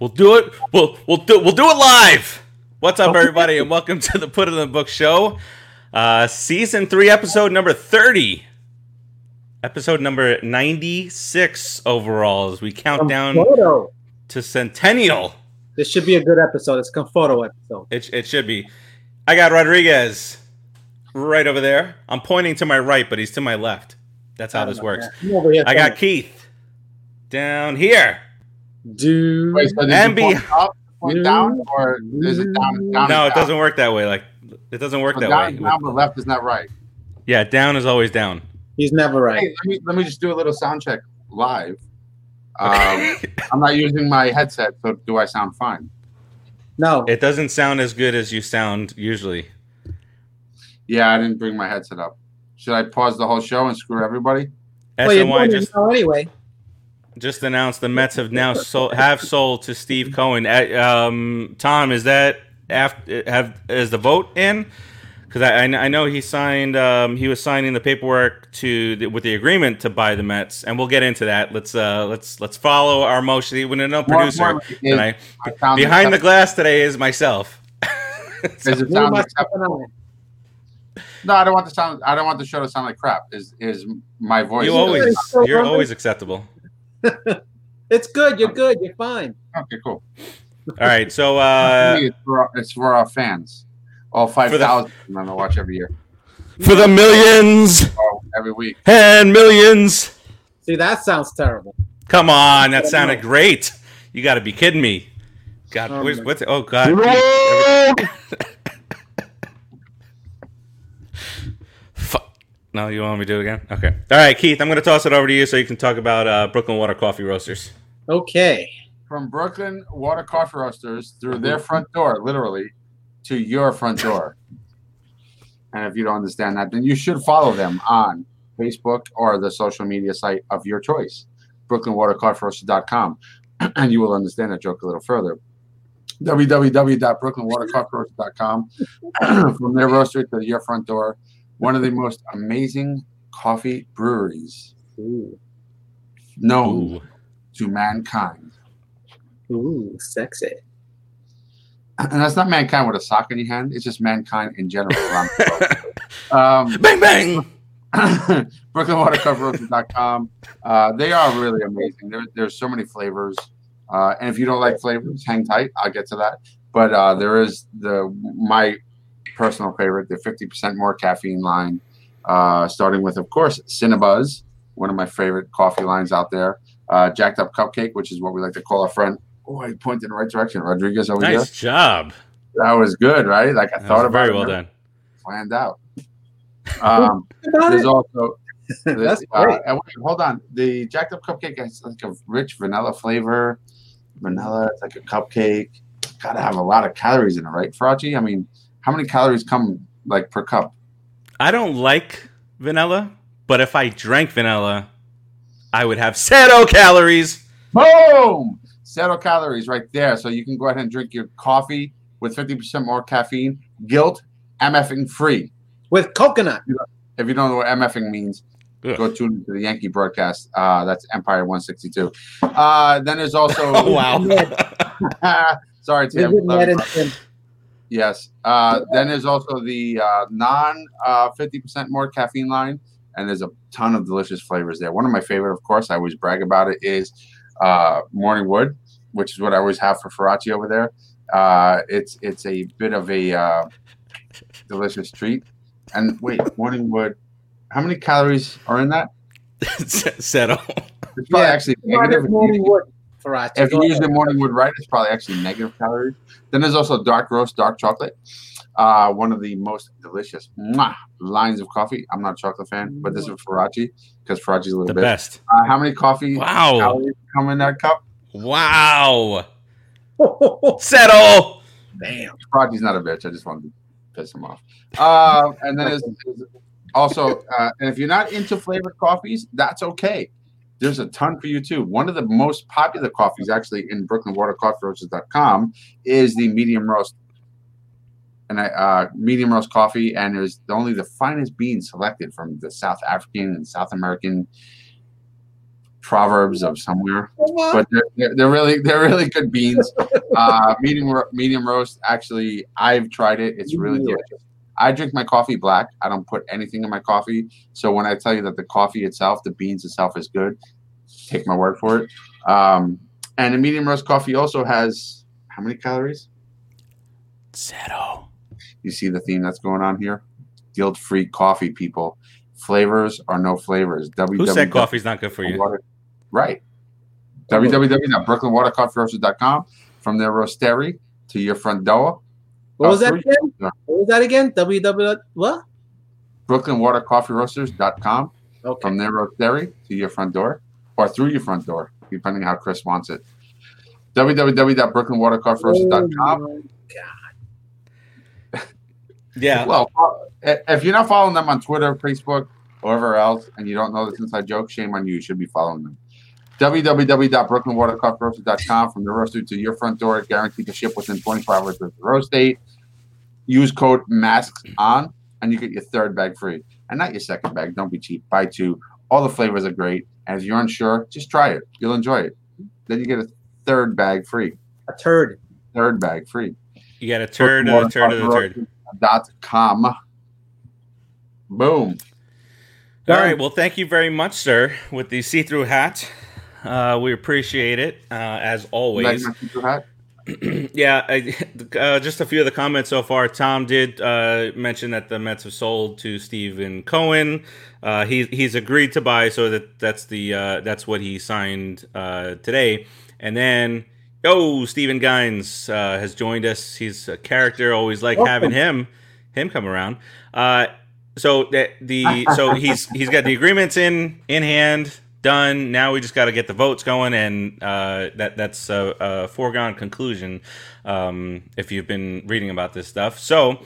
We'll do it. We'll we'll do we'll do it live. What's up, everybody, and welcome to the Put in the Book show, uh, season three, episode number thirty, episode number ninety six overall as we count down to centennial. This should be a good episode. It's a photo episode. It it should be. I got Rodriguez right over there. I'm pointing to my right, but he's to my left. That's how this works. I'm over here I got. Keith down here. Dude. Wait, so And be- up, point down, or is it down? down No, and it doesn't work that way. Like it doesn't work down? that down, way. is down, but left is not right. Yeah, down is always down. He's never right. Hey, let me let me just do a little sound check live. Um, I'm not using my headset, so do I sound fine? No. It doesn't sound as good as you sound usually. Yeah, I didn't bring my headset up. Should I pause the whole show and screw everybody? well, you're SNY just anyway. Just announced the Mets have now sold, have sold to Steve Cohen. Um, Tom, is that after have is the vote in? Because I, I know he signed um, he was signing the paperwork to the, with the agreement to buy the Mets, and we'll get into that. Let's uh let's let's follow our motion. When no producer importantly, is tonight. my Behind the accept- glass today is myself. is it Me, sound myself, acceptable? and I. No, I don't want the sound. I don't want the show to sound like crap. Is is my voice? you You're always you're always acceptable. It's good. You're good. You're fine. okay? Cool. All right, so uh, it's, for, our- it's for our fans. All five thousand. I'm gonna watch every year, for the millions oh, every week. and millions. See, that sounds terrible. Come on, that sounded great. You got to be kidding me. God, Oh, where's my- what's oh God. No, you want me to do it again? Okay. All right, Keith, I'm going to toss it over to you so you can talk about uh, Brooklyn Water Coffee Roasters. Okay. From Brooklyn Water Coffee Roasters through their front door, literally, to your front door. And if you don't understand that, then you should follow them on Facebook or the social media site of your choice, brooklynwatercoffeeroasters.com, and you will understand that joke a little further. www.brooklynwatercoffeeroasters.com. From their roaster to your front door, one of the most amazing coffee breweries Ooh. known Ooh. to mankind. Ooh, sexy. And that's not mankind with a sock in your hand. It's just mankind in general. around the world. Bang, bang. um, Uh, they are really amazing. There, there's so many flavors. Uh, and if you don't like flavors, hang tight. I'll get to that. But uh, there is the my personal favorite, the 50% more caffeine line, uh, starting with, of course, Cinnabuzz, one of my favorite coffee lines out there. Uh, Jacked Up Cupcake, which is what we like to call our friend. Oh, I pointed in the right direction. Rodriguez over here. Nice job. That was good, right? Like I That thought was about very it, well done. planned out. Um, there's also That's uh, great. and wait, hold on. The jacked up cupcake has like a rich vanilla flavor. Vanilla, it's like a cupcake. Gotta have a lot of calories in it, right, Farace? I mean, how many calories come like per cup? I don't like vanilla, but if I drank vanilla, I would have zero calories. Boom! Zero calories right there. So you can go ahead and drink your coffee with 50% more caffeine, guilt, MFing free. With coconut. If you don't know what MFing means, Ugh. go tune into the Yankee broadcast. Uh, that's Empire 162. Uh, then there's also Oh, wow. sorry, Tim. Yes. Uh, then there's also the uh, non uh, 50% more caffeine line, and there's a ton of delicious flavors there. One of my favorite, of course, I always brag about it, is uh, Morning Wood, which is what I always have for Farace over there. Uh, it's it's a bit of a uh, delicious treat. And wait, Morning Wood, how many calories are in that? Settle. It's probably Yeah, actually negative. morning wood, Farace. If you use the morning wood right, it's probably actually negative calories. Then there's also dark roast, dark chocolate. Uh, one of the most delicious mwah, lines of coffee. I'm not a chocolate fan, but this is Farace because Farace's a little The bit. best. Uh, how many coffee Wow. calories come in that cup? Wow. Settle. Damn. Farace's not a bitch. I just wanted to piss him off. Uh, and then there's, there's also, uh, and if you're not into flavored coffees, that's okay. There's a ton for you too. One of the most popular coffees, actually, in BrooklynWaterCoffeeRoasters.com is the medium roast. And I, uh, medium roast coffee, and there's only the finest beans selected from the South African and South American proverbs of somewhere, but they're, they're, really they're really good beans. Uh, medium medium roast. Actually, I've tried it. It's really delicious. I drink my coffee black. I don't put anything in my coffee. So when I tell you that the coffee itself, the beans itself is good, take my word for it. Um, and a medium roast coffee also has how many calories? Zero. You see the theme that's going on here? Guilt free coffee, people. Flavors are no flavors. Who said coffee's not good for you? Water. Right. www.brooklynwatercoffeeroasters.com. From their roastery to your front door. What was that again? What was that again? www. What? brooklynwatercoffeeroasters.com. Okay. From their roastery to your front door or through your front door, depending how Chris wants it. www.brooklynwatercoffeeroasters.com. Oh, Yeah. Well, uh, if you're not following them on Twitter, Facebook, or wherever else, and you don't know this inside joke, shame on you. You should be following them. www.brooklynwatercoffeeroasters.com from the roaster to your front door, guaranteed to ship within 24 hours of the roast date. Use code masks on, and you get your third bag free, and not your second bag. Don't be cheap. Buy two. All the flavors are great, and if you're unsure, just try it. You'll enjoy it. Then you get a third bag free. A turd. Third bag free. You got a turd, a turd, of the turd. Dot com. Boom. All right. Well, thank you very much, sir, with the see-through hat. Uh, we appreciate it uh, as always. Like my super hat? yeah, I, uh, just a few of the comments so far. Tom did uh, mention that the Mets have sold to Stephen Cohen. Uh, he he's agreed to buy, so that that's the uh, that's what he signed uh, today. And then, oh, Stephen Gines uh, has joined us. He's a character. Always like having him him come around. Uh, so that the so he's he's got the agreements in in hand done. Now we just got to get the votes going, and uh, that that's a, a foregone conclusion. Um, if you've been reading about this stuff, so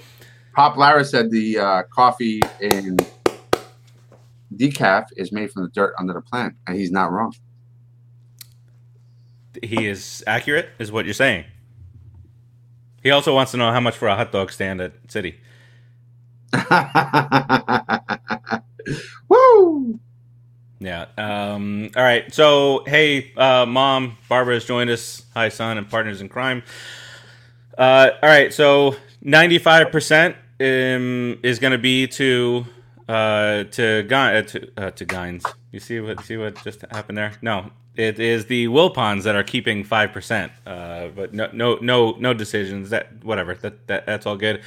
Pop Lara said the uh, coffee in decaf is made from the dirt under the plant, and he's not wrong. he is accurate, is what you're saying. He also wants to know how much for a hot dog stand at Citi. Woo! Yeah. Um, all right. So, hey, uh, mom, Barbara has joined us. Hi, son, and partners in crime. Uh, all right. So, ninety-five percent um, is going to be to uh, to uh, to uh, to Gines. You see what see what just happened there? No, it is the Wilpons that are keeping five percent. Uh, but no, no, no, no decisions. That whatever. That, that that's all good.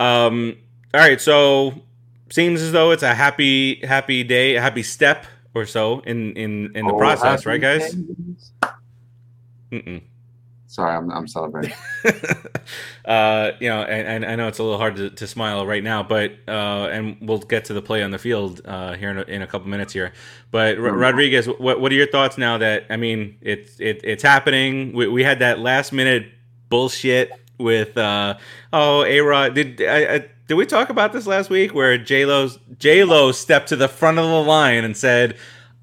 Um, all right. So seems as though it's a happy happy day, a happy step or so in in in the Oh, process, right, guys? Mm-mm. Sorry, I'm, I'm celebrating. uh, you know, and, and I know it's a little hard to, to smile right now, but uh, and we'll get to the play on the field uh, here in a, in a couple minutes here. But R- Rodriguez, what what are your thoughts now that I mean it's it, it's happening? We, we had that last minute bullshit with uh, oh A Rod did I, I, did we talk about this last week where J Lo's J Lo stepped to the front of the line and said.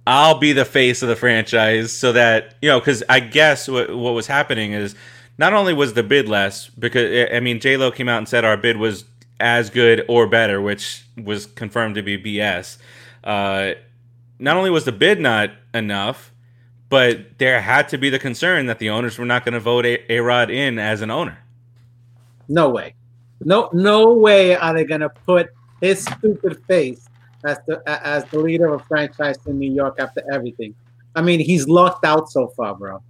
I'll be the face of the franchise so that, you know, because I guess what, what was happening is not only was the bid less, because, I mean, j Lo came out and said our bid was as good or better, which was confirmed to be BS. Uh, not only was the bid not enough, but there had to be the concern that the owners were not going to vote A Rod in as an owner. No way. No, no way are they gonna put his stupid face as the as the leader of a franchise in New York after everything. I mean, he's locked out so far, bro.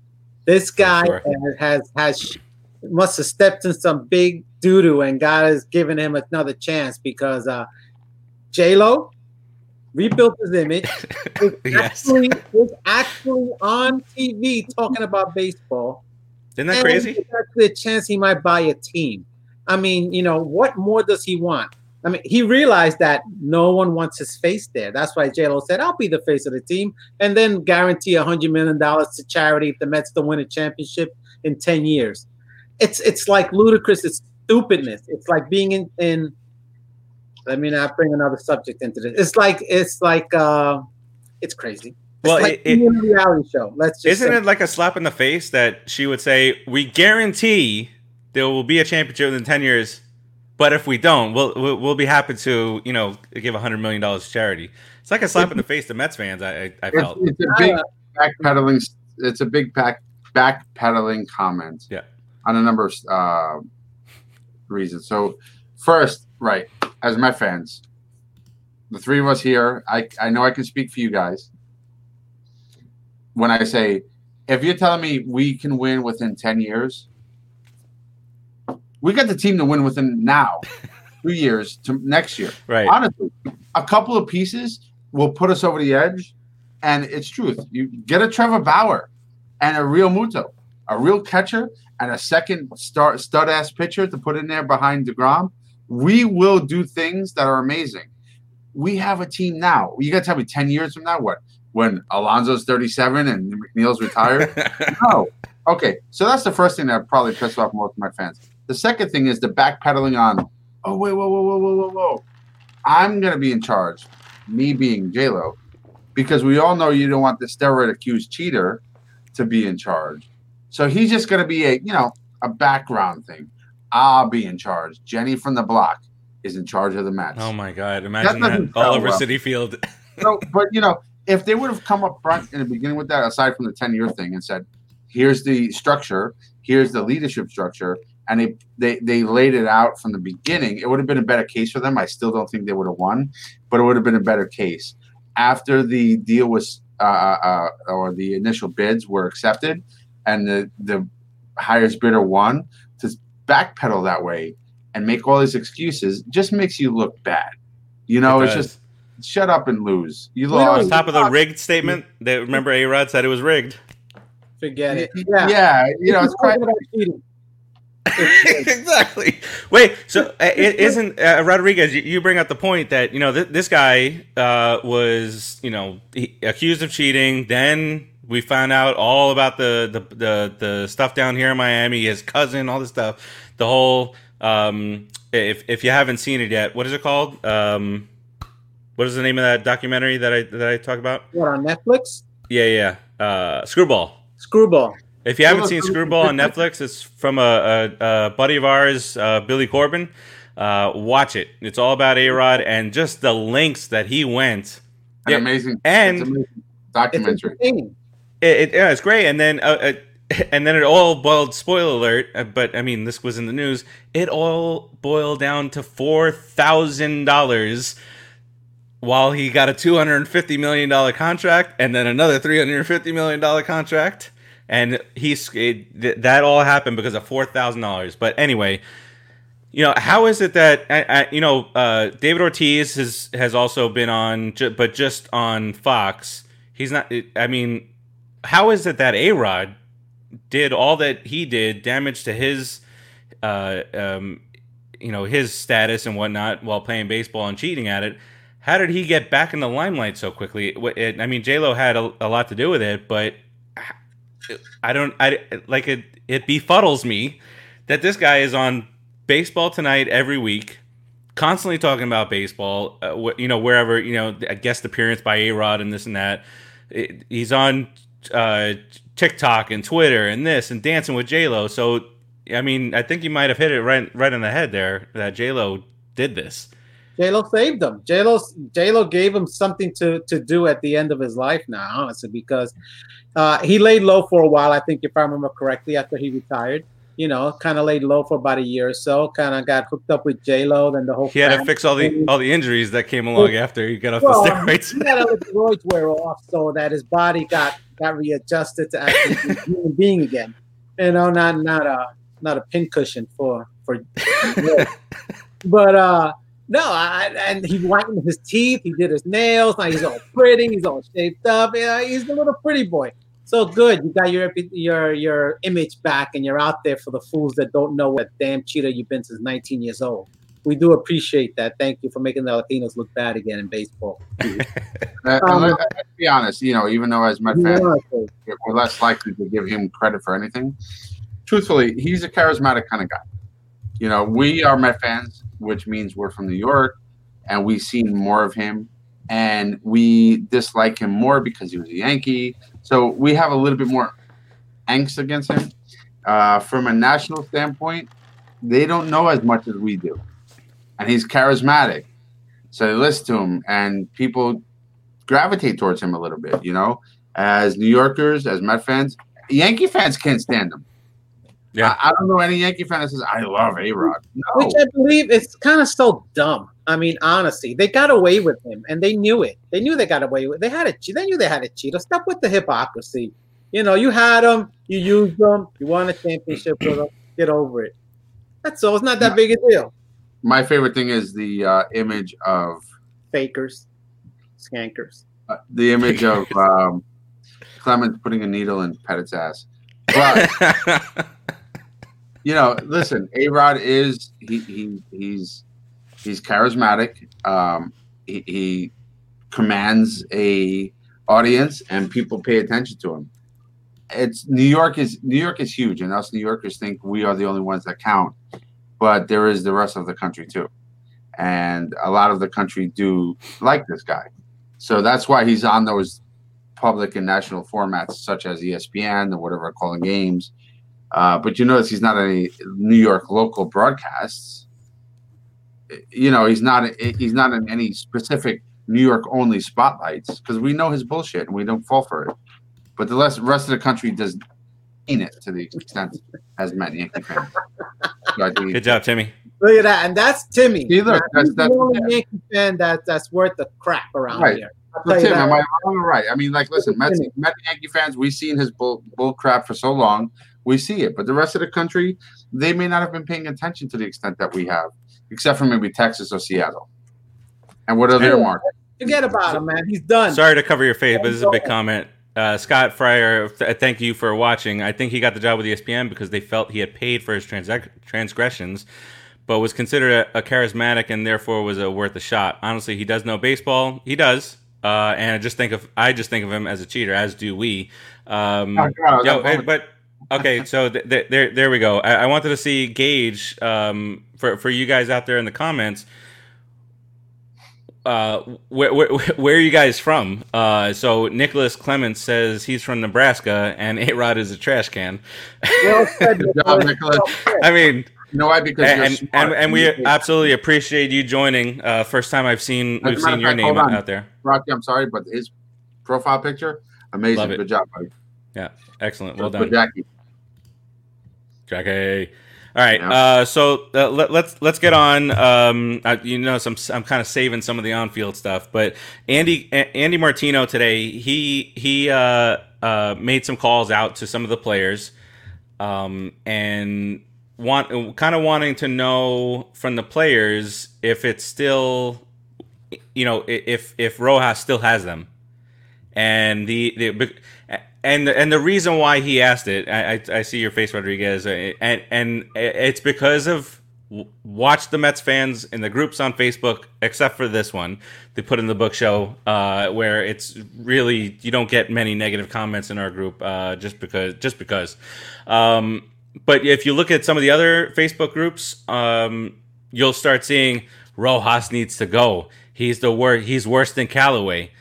This guy sure. has has must have stepped in some big doo doo, and God has given him another chance because uh, J Lo rebuilt his image. Was Yes. actually, was actually on TV talking about baseball. Isn't that and crazy? there's a chance he might buy a team. I mean, you know, what more does he want? I mean, he realized that no one wants his face there. That's why Lo said, "I'll be the face of the team," and then guarantee a hundred million dollars to charity if the Mets don't win a championship in ten years. It's it's like ludicrous. It's stupidness. It's like being in. in let me not bring another subject into this. It's like it's like uh, it's crazy. It's Well, like it- it- being in a reality show. Let's just Isn't say. it like a slap in the face that she would say, "We guarantee there will be a championship in ten years, but if we don't, we'll we'll, we'll be happy to you know give a hundred million dollars to charity." It's like a slap in the face to Mets fans. I I, I It's, felt. it's a big, backpedaling. It's a big back backpedaling comment. Yeah. On a number of uh, reasons. So, first, right, as my fans, the three of us here, I I know I can speak for you guys when I say, if you're telling me we can win within ten years, we got the team to win within now, two years to next year. Right. Honestly, a couple of pieces will put us over the edge, and it's truth. You get a Trevor Bauer and a Realmuto, a real catcher, and a second star stud ass pitcher to put in there behind Degrom. We will do things that are amazing. We have a team now. You got to tell me ten years from now what? When Alonso's thirty-seven and McNeil's retired? no. Okay, so that's the first thing that probably pissed off most of my fans. The second thing is the backpedaling on. Oh wait, whoa, whoa, whoa, whoa, whoa, whoa! I'm gonna be in charge, me being J Lo, because we all know you don't want the steroid accused cheater to be in charge. So he's just gonna be a you know a background thing. I'll be in charge. Jenny from the block is in charge of the match. Oh my God! Imagine doesn't that all over well. Citi Field. So, but you know, if they would have come up front in the beginning with that, aside from the ten-year thing, and said, "Here's the structure, here's the leadership structure," and they they they laid it out from the beginning, it would have been a better case for them. I still don't think they would have won, but it would have been a better case after the deal was uh, uh, or the initial bids were accepted, and the the highest bidder won. To backpedal that way and make all these excuses just makes you look bad. You know, It it's does. just shut up and lose. You lost. on top of the rigged statement. They remember A Rod said it was rigged. Forget it. Yeah, Yeah. you know, it's quite. about cheating. Exactly. Wait, so uh, it isn't uh, Rodriguez? You, you bring up the point that you know th- this guy uh, was you know he, accused of cheating. Then we found out all about the, the the the stuff down here in Miami. His cousin, all this stuff. The whole. Um, if if you haven't seen it yet, what is it called? Um, what is the name of that documentary that I that I talk about? What on Netflix? Yeah, yeah. Uh, Screwball. Screwball. If you haven't Well, seen Screwball on Netflix, it's from a, a, a buddy of ours, uh, Billy Corben. Uh, watch it. It's all about A Rod and just the links that he went. An Yeah, amazing, and- it's amazing documentary. entertaining. It, it, yeah, it's great. And then, uh, uh, and then it all boiled. Spoiler alert! uh, But I mean, this was in the news. It all boiled down to four thousand dollars. While he got a two hundred and fifty million dollar contract, and then another three hundred and fifty million dollar contract, and he's it, th- that all happened because of four thousand dollars. But anyway, you know how is it that I, I, you know uh, David Ortiz has has also been on, but just on Fox. He's not. I mean, how is it that A Rod did all that he did, damage to his, uh, um, you know, his status and whatnot while playing baseball and cheating at it? How did he get back in the limelight so quickly? What- it- I mean, J Lo had a, a lot to do with it, but I don't. I like it. It befuddles me that this guy is on Baseball Tonight every week, constantly talking about baseball. Uh, wh- you know, wherever you know a guest appearance by A Rod and this and that. It- he's on uh, TikTok and Twitter and this and dancing with J Lo. So I mean, I think you might have hit it right right in the head there that J Lo did this. J Lo saved him. J Lo J Lo gave him something to to do at the end of his life now, honestly, because uh, he laid low for a while. I think, if I remember correctly, after he retired, you know, kind of laid low for about a year or so. Kind of got hooked up with J Lo. Then the whole He had to fix all the all the injuries that came along after he got off Well, the steroids. he had to let the steroids wear off so that his body got got readjusted to actually be a human being again. You know, not not a not a pincushion for for. but uh no, I, and he whitened his teeth. He did his nails. Now he's all pretty. He's all shaped up. Yeah, he's a little pretty boy. So good. You got your your your image back, and you're out there for the fools that don't know what damn cheater you've been since 19 years old. We do appreciate that. Thank you for making the Latinos look bad again in baseball. Um, let, us be honest, you know, even though as Met fans, we're less likely to give him credit for anything. Truthfully, he's a charismatic kind of guy. You know, we are Met fans, which means we're from New York, and we've seen more of him, and we dislike him more because he was a Yankee. So we have a little bit more angst against him. Uh, from a national standpoint, they don't know as much as we do, and he's charismatic. So they listen to him, and people gravitate towards him a little bit, you know. as New Yorkers, as Met fans, Yankee fans can't stand him. Yeah. I, I don't know any Yankee fan that says I love A Rod. No. Which I believe is kind of so dumb. I mean, honestly, they got away with him, and they knew it. They knew they got away with. They had a. cheat. They knew they had a cheat. Stop with the hypocrisy. You know, you had them, you used them, you won a championship with them. Get over it. That's all. It's not that big a deal. My favorite thing is the uh, image of Fakers, skankers. uh, the image of um, Clemens putting a needle in Pettitte's ass. But you know, listen, A Rod is he, he he's he's charismatic. Um, he, he commands a audience, and people pay attention to him. It's New York is New York is huge, and us New Yorkers think we are the only ones that count. But there is the rest of the country too, and a lot of the country do like this guy. So that's why he's on those public and national formats such as ESPN or whatever calling games. Uh, but you notice he's not any New York local broadcasts. You know, he's not he's not in any specific New York only spotlights because we know his bullshit and we don't fall for it. But the rest, rest of the country does in it to the extent as Met Yankee fans. So Good job, Timmy. Look at that, and that's Timmy. See, look, that's- he's that's- the only Yankee fan that that's worth the crap around Right. here. I'll But tell you Tim, that. am I wrong or right? I mean, like, listen, Mets, Met Yankee fans, we've seen his bull, bull crap for so long, we see it. But the rest of the country, they may not have been paying attention to the extent that we have, except for maybe Texas or Seattle. And what are their Yeah. markets? Forget about him, man. He's done. Sorry to cover your face, but this is a big comment. Uh, Scott Fryer, th- thank you for watching. I think he got the job with ESPN because they felt he had paid for his transac- transgressions, but was considered a, a charismatic and therefore was a worth a shot. Honestly, he does know baseball. He does, uh, and I just think of I just think of him as a cheater, as do we. Um, Oh, God, yo, that- eh, but okay, so th- th- there there we go. I, I wanted to see gauge um, for for you guys out there in the comments uh, where, where, where are you guys from? Uh, so Nicholas Clements says he's from Nebraska, and A Rod is a trash can. Well said, job, Nicholas. I mean, You know why? Because you're and, smart. and and we absolutely appreciate you joining. Uh, first time I've seen As we've seen of your fact, name out there. Rocky, I'm sorry, but his profile picture, amazing. Good job, buddy. Yeah, excellent, well For done, Jackie. Jackie. All right, Yeah. uh, so uh, let, let's let's get on. Um, I, you know, some I'm kind of saving some of the on-field stuff, but Andy A- Andy Martino today he he uh, uh, made some calls out to some of the players, um, and want kind of wanting to know from the players if it's still, you know, if if Rojas still has them, and the the and and the reason why he asked it, I, I, I see your face, Rodriguez, uh, and and it's because of watch the Mets fans in the groups on Facebook, except for this one, they put in the book show uh, where it's really you don't get many negative comments in our group uh, just because just because. Um, but if you look at some of the other Facebook groups, um, you'll start seeing Rojas needs to go. He's the wor- He's worse than Callaway,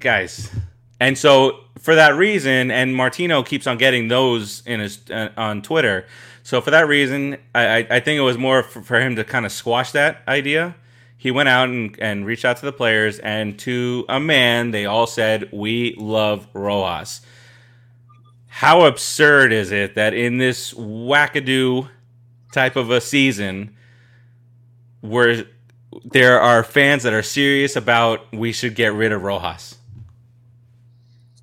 guys. And so for that reason, and Martino keeps on getting those in his uh, on Twitter. So for that reason, I, I, think it was more for, for him to kind of squash that idea. He went out and, and reached out to the players, and to a man, they all said, "We love Rojas." How absurd is it that in this wackadoo type of a season, where there are fans that are serious about we should get rid of Rojas?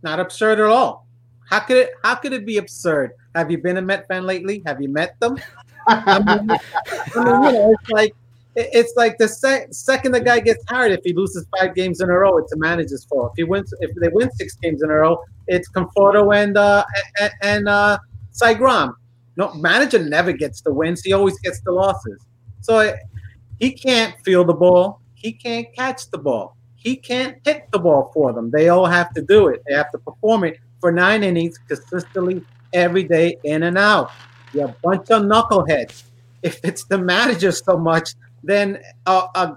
Not absurd at all. How could it? How could it be absurd? Have you been a Met fan lately? Have you met them? I mean, I mean, you know, it's like it's like the sec- second the guy gets hired, if he loses five games in a row, it's a manager's fault. If he wins, if they win six games in a row, it's Conforto and uh, and, and uh, Saigram. No manager never gets the wins; he always gets the losses. So it, he can't feel the ball. He can't catch the ball. He can't hit the ball for them. They all have to do it. They have to perform it for nine innings consistently every day, in and out. You're a bunch of knuckleheads. If it's the manager so much, then uh, uh,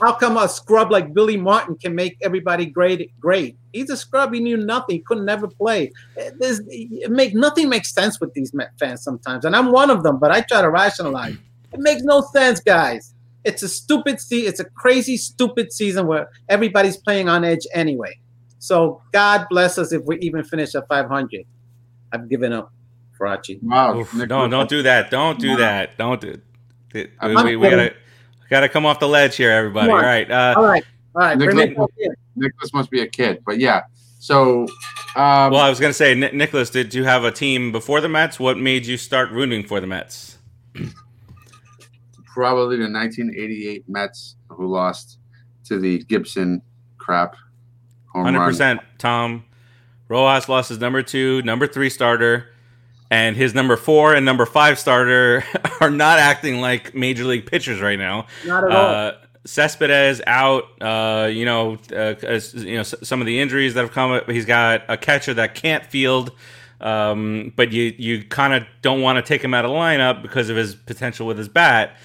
how come a scrub like Billy Martin can make everybody great? Great. He's a scrub. He knew nothing. He could never play. There's, make nothing makes sense with these fans sometimes, and I'm one of them. But I try to rationalize. It makes no sense, guys. It's a stupid season. It's a crazy, stupid season where everybody's playing on edge anyway. So God bless us if we even finish at 500. I've given up, Farace. Wow. Oof, Nick- no, don't do that. Don't do that. Don't do. We, we, we gotta gotta come off the ledge here, everybody. Come All on. right. Uh, All right, all right. Bring Nick- it back in. Nicholas must be a kid, but yeah. So, um, well, I was gonna say, Ni- Nicholas, did you have a team before the Mets? What made you start rooting for the Mets? probably the 1988 Mets who lost to the Gibson crap home Hundred run. percent. Tom Rojas lost his number two, number three starter, and his number four and number five starter are not acting like major league pitchers right now. Not at all. Uh, Cespedes out. Uh, you know, uh, as, you know s- some of the injuries that have come. up. He's got a catcher that can't field, um, but you you kind of don't want to take him out of the lineup because of his potential with his bat.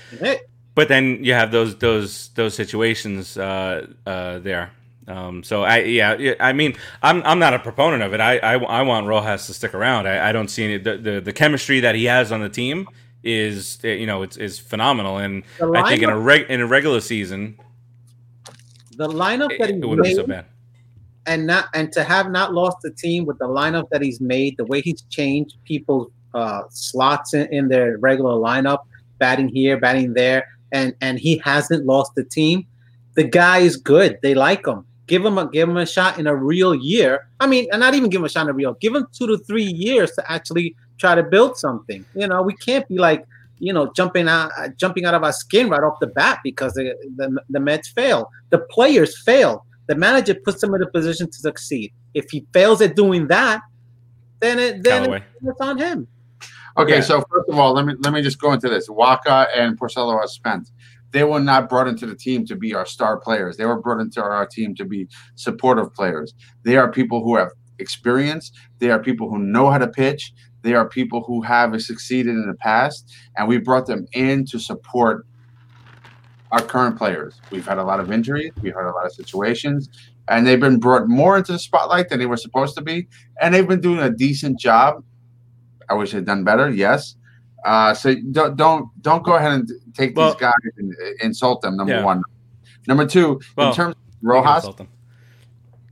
But then you have those those those situations uh, uh, there. Um, so I yeah I mean I'm I'm not a proponent of it. I I, I want Rojas to stick around. I, I don't see any the, the the chemistry that he has on the team is uh, you know it's is phenomenal. And I think in a reg, in a regular season the lineup it, that he it wouldn't be made so bad. And not and to have not lost the team with the lineup that he's made, the way he's changed people's uh, slots in, in their regular lineup, batting here, batting there, and and he hasn't lost the team. The guy is good. They like him. Give him a give him a shot in a real year. I mean, and not even give him a shot in a real. Give him two to three years to actually try to build something. You know, we can't be like you know jumping out jumping out of our skin right off the bat because the the, the Mets fail. The players fail the manager puts him in a position to succeed. If he fails at doing that, then it then Callaway. it's on him. Okay, Yeah. so first of all, let me let me just go into this. Wacha and Porcello are spent. They were not brought into the team to be our star players. They were brought into our team to be supportive players. They are people who have experience. They are people who know how to pitch. They are people who have succeeded in the past, and we brought them in to support our current players. We've had a lot of injuries. We've had a lot of situations, and they've been brought more into the spotlight than they were supposed to be. And they've been doing a decent job. I wish they'd done better. Yes. Uh, so don't don't don't go ahead and take Well- these guys and uh, insult them. Number Yeah. one. Number two, Well, in terms of Rojas.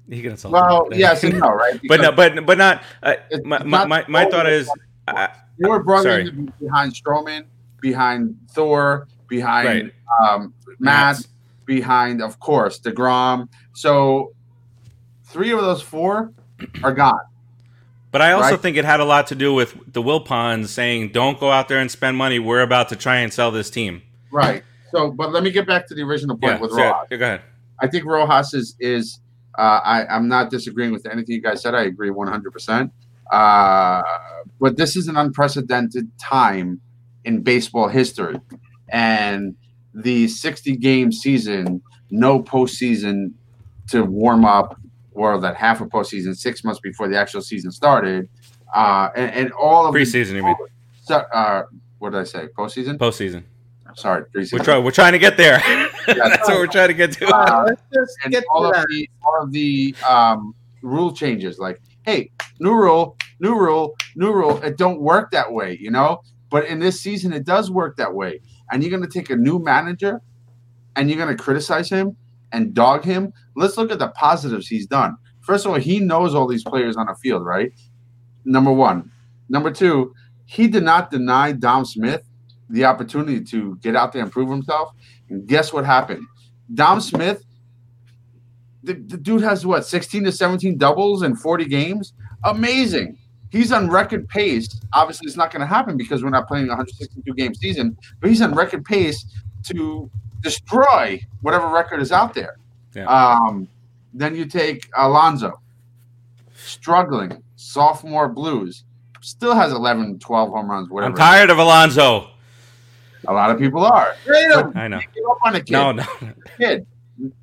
He can insult Well, him. yes and no, right? but no, but but not. Uh, my, not- my, my, thought is, I, They were brought behind Stroman, behind Thor, behind Right. um, Matz, behind, of course, DeGrom. So three of those four are gone. But I also Right. think it had a lot to do with the Wilpons saying, "Don't go out there and spend money. We're about to try and sell this team." Right. So, but let me get back to the original point Yeah, with Rojas. yeah, go ahead. I think Rojas is is uh, I I'm not disagreeing with anything you guys said. I agree 100. percent Uh But this is an unprecedented time in baseball history, and the 60 game season, no postseason to warm up, or that half a postseason, six months before the actual season started, uh, and, and all of the- Preseason, you mean? So, uh, what did I say? Postseason? Postseason. Sorry, preseason. We're trying. We're trying to get there. That's what we're trying to get to. Uh, Let's just and get all to of that. the all of the um, rule changes, like, hey, new rule, new rule, new rule. It don't work that way, you know. But in this season, it does work that way. And you're gonna take a new manager, and you're gonna criticize him and dog him. Let's look at the positives he's done. First of all, he knows all these players on the field, right? Number one. Number two, he did not deny Dom Smith the opportunity to get out there and prove himself. And guess what happened? Dom Smith the, the dude has what 16 to 17 doubles in 40 games amazing he's on record pace obviously it's not going to happen because we're not playing a 162 game season but he's on record pace to destroy whatever record is out there Yeah. um, then you take Alonso struggling sophomore blues still has 11 12 home runs whatever I'm tired of Alonso. a lot of people are Trade him. I know. Give up on a kid No, no. kid.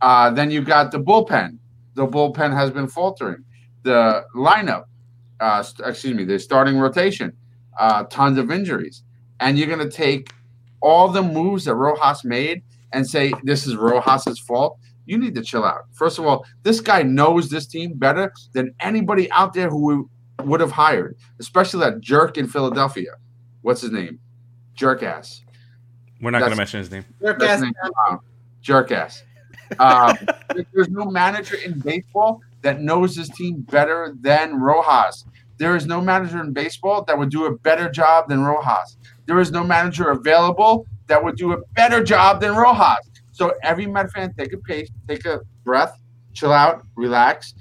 Uh, then you got the bullpen. The bullpen has been faltering. The lineup, uh, st- excuse me, the starting rotation, uh, tons of injuries. And you're going to take all the moves that Rojas made and say this is Rojas's fault. You need to chill out. First of all, this guy knows this team better than anybody out there who we would have hired, especially that jerk in Philadelphia. What's his name? Jerk ass. We're not going to mention his name. Jerk That's ass name- uh, jerk ass. Um, there's no manager in baseball that knows his team better than Rojas. There is no manager in baseball that would do a better job than Rojas. There is no manager available that would do a better job than Rojas. So every Met fan, take a pace, take a breath, chill out, relax.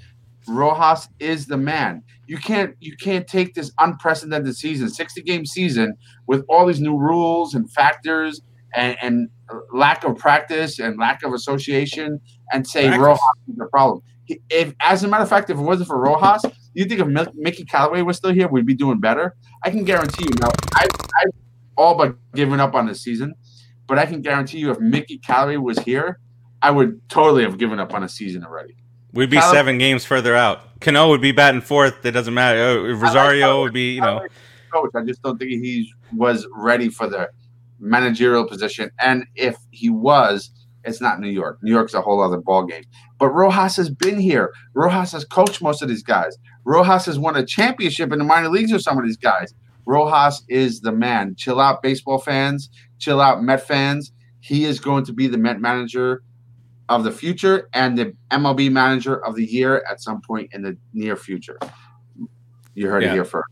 Rojas is the man. You can't you can't take this unprecedented season, 60 game season, with all these new rules and factors and, and lack of practice and lack of association and say Practice. Rojas is the problem. If, as a matter of fact, if it wasn't for Rojas, you think if Mickey Callaway was still here, we'd be doing better. I can guarantee you. Now, I've, I've all but given up on the season, but I can guarantee you, if Mickey Callaway was here, I would totally have given up on a season already. We'd be Cal- seven games further out. Cano would be batting fourth. It doesn't matter. Uh, Rosario would be, you know. coach. I just don't think he was ready for the managerial position. And if he was, it's not New York. New York's a whole other ballgame. But Rojas has been here. Rojas has coached most of these guys. Rojas has won a championship in the minor leagues with some of these guys. Rojas is the man. Chill out, baseball fans. Chill out, Met fans. He is going to be the Met manager of the future and the MLB manager of the year at some point in the near future. You heard Yeah. it here first.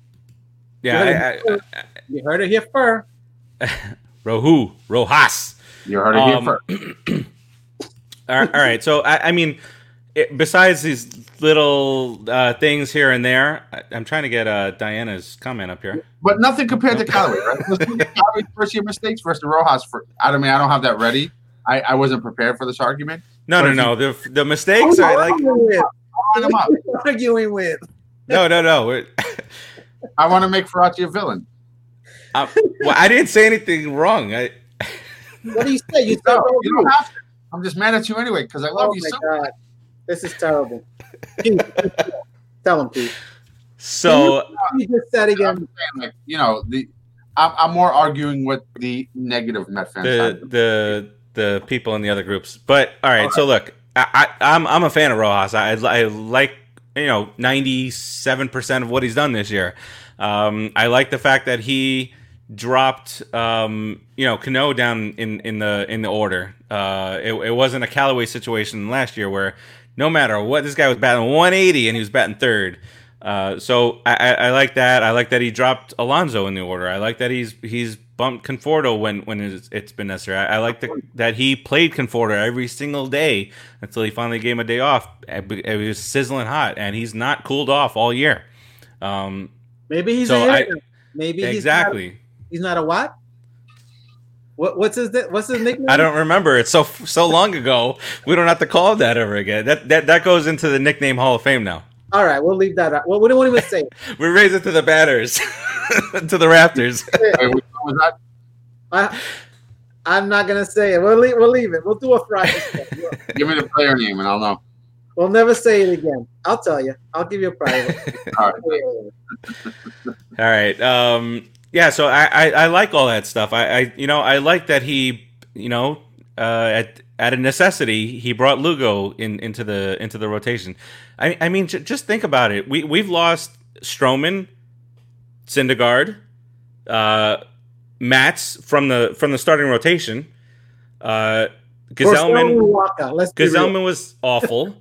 Yeah, I, I, I, You heard it here first. Rohu, Rojas. You heard it here Um, first. All right, all right. So I, I mean, it, besides these little uh, things here and there, I, I'm trying to get uh, Diana's comment up here. But nothing compared to Callaway, right? Let's look at Callaway's first year mistakes versus Rojas. For I don't mean I don't have that ready. I, I wasn't prepared for this argument. No, But no, if no. The the mistakes Who are you like arguing with? Up. Arguing with? no, no, no. I want to make Farace a villain. uh, well, I didn't say anything wrong. I, What do you say? You said No, Rohu. you don't have to. I'm just mad at you anyway because I love Oh you my so. god, this is terrible. Keith, Tell him, Pete. so You just said I'm again. like you know the. I'm, I'm more arguing with the negative Met fans. the the the people in the other groups. But all right, so look, I, I I'm I'm a fan of Rojas. I I like you know 97 percent of what he's done this year. Um, I like the fact that he dropped um, you know Cano down in in the in the order. Uh, it, it wasn't a Callaway situation last year where no matter what this guy was batting 180 and he was batting third. Uh, so I, I, I like that. I like that he dropped Alonso in the order. I like that he's he's bumped Conforto when when it's, it's been necessary. I, I like the, that he played Conforto every single day until he finally gave him a day off. It, was sizzling hot, and he's not cooled off all year. Um, Maybe he's So a I-. Maybe he's exactly. Not, he's not a what? What what's his what's his nickname? I don't remember. It's so so long ago. We don't have to call that ever again. That that that goes into the nickname Hall of Fame now. All right, we'll leave that out. Well, we don't even say. We raise it to the batters, to the Raptors. Wait, which one was that? I, I'm not gonna say it. We'll leave. We'll leave it. We'll do a Friday. show. Give me the player name and I'll know. We'll never say it again. I'll tell you. I'll give you a private. All right. All right. Um, yeah. So I, I, I like all that stuff. I, I you know I like that he you know uh, at at a necessity he brought Lugo in into the into the rotation. I I mean j- just think about it. We we've lost Stroman, Syndergaard, uh, Matz from the from the starting rotation. Uh, Gsellman Porcello Let's be. Gsellman was awful.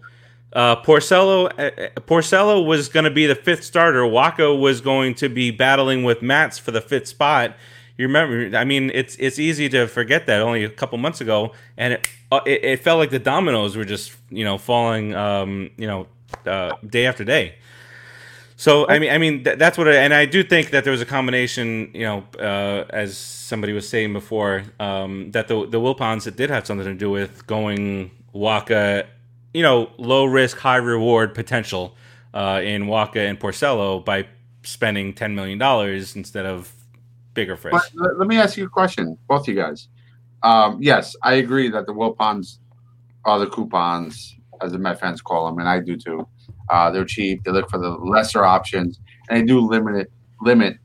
Uh, Porcello, uh, Porcello was going to be the fifth starter. Wacha was going to be battling with Matz for the fifth spot. You remember? I mean, it's it's easy to forget that only a couple months ago, and it uh, it, it felt like the dominoes were just you know falling, um, you know, uh, day after day. So I mean, I mean th- that's what, I, and I do think that there was a combination, you know, uh, as somebody was saying before, um, that the the Wilpons it did have something to do with going Wacha, you know, low risk, high reward potential uh, in Wacha and Porcello by spending ten million dollars instead of bigger fish. Let, me ask you a question, both you guys. Um, yes, I agree that the Wilpons are the coupons, as the Met fans call them, and I do too. Uh, they're cheap. They look for the lesser options, and they do limit it, limit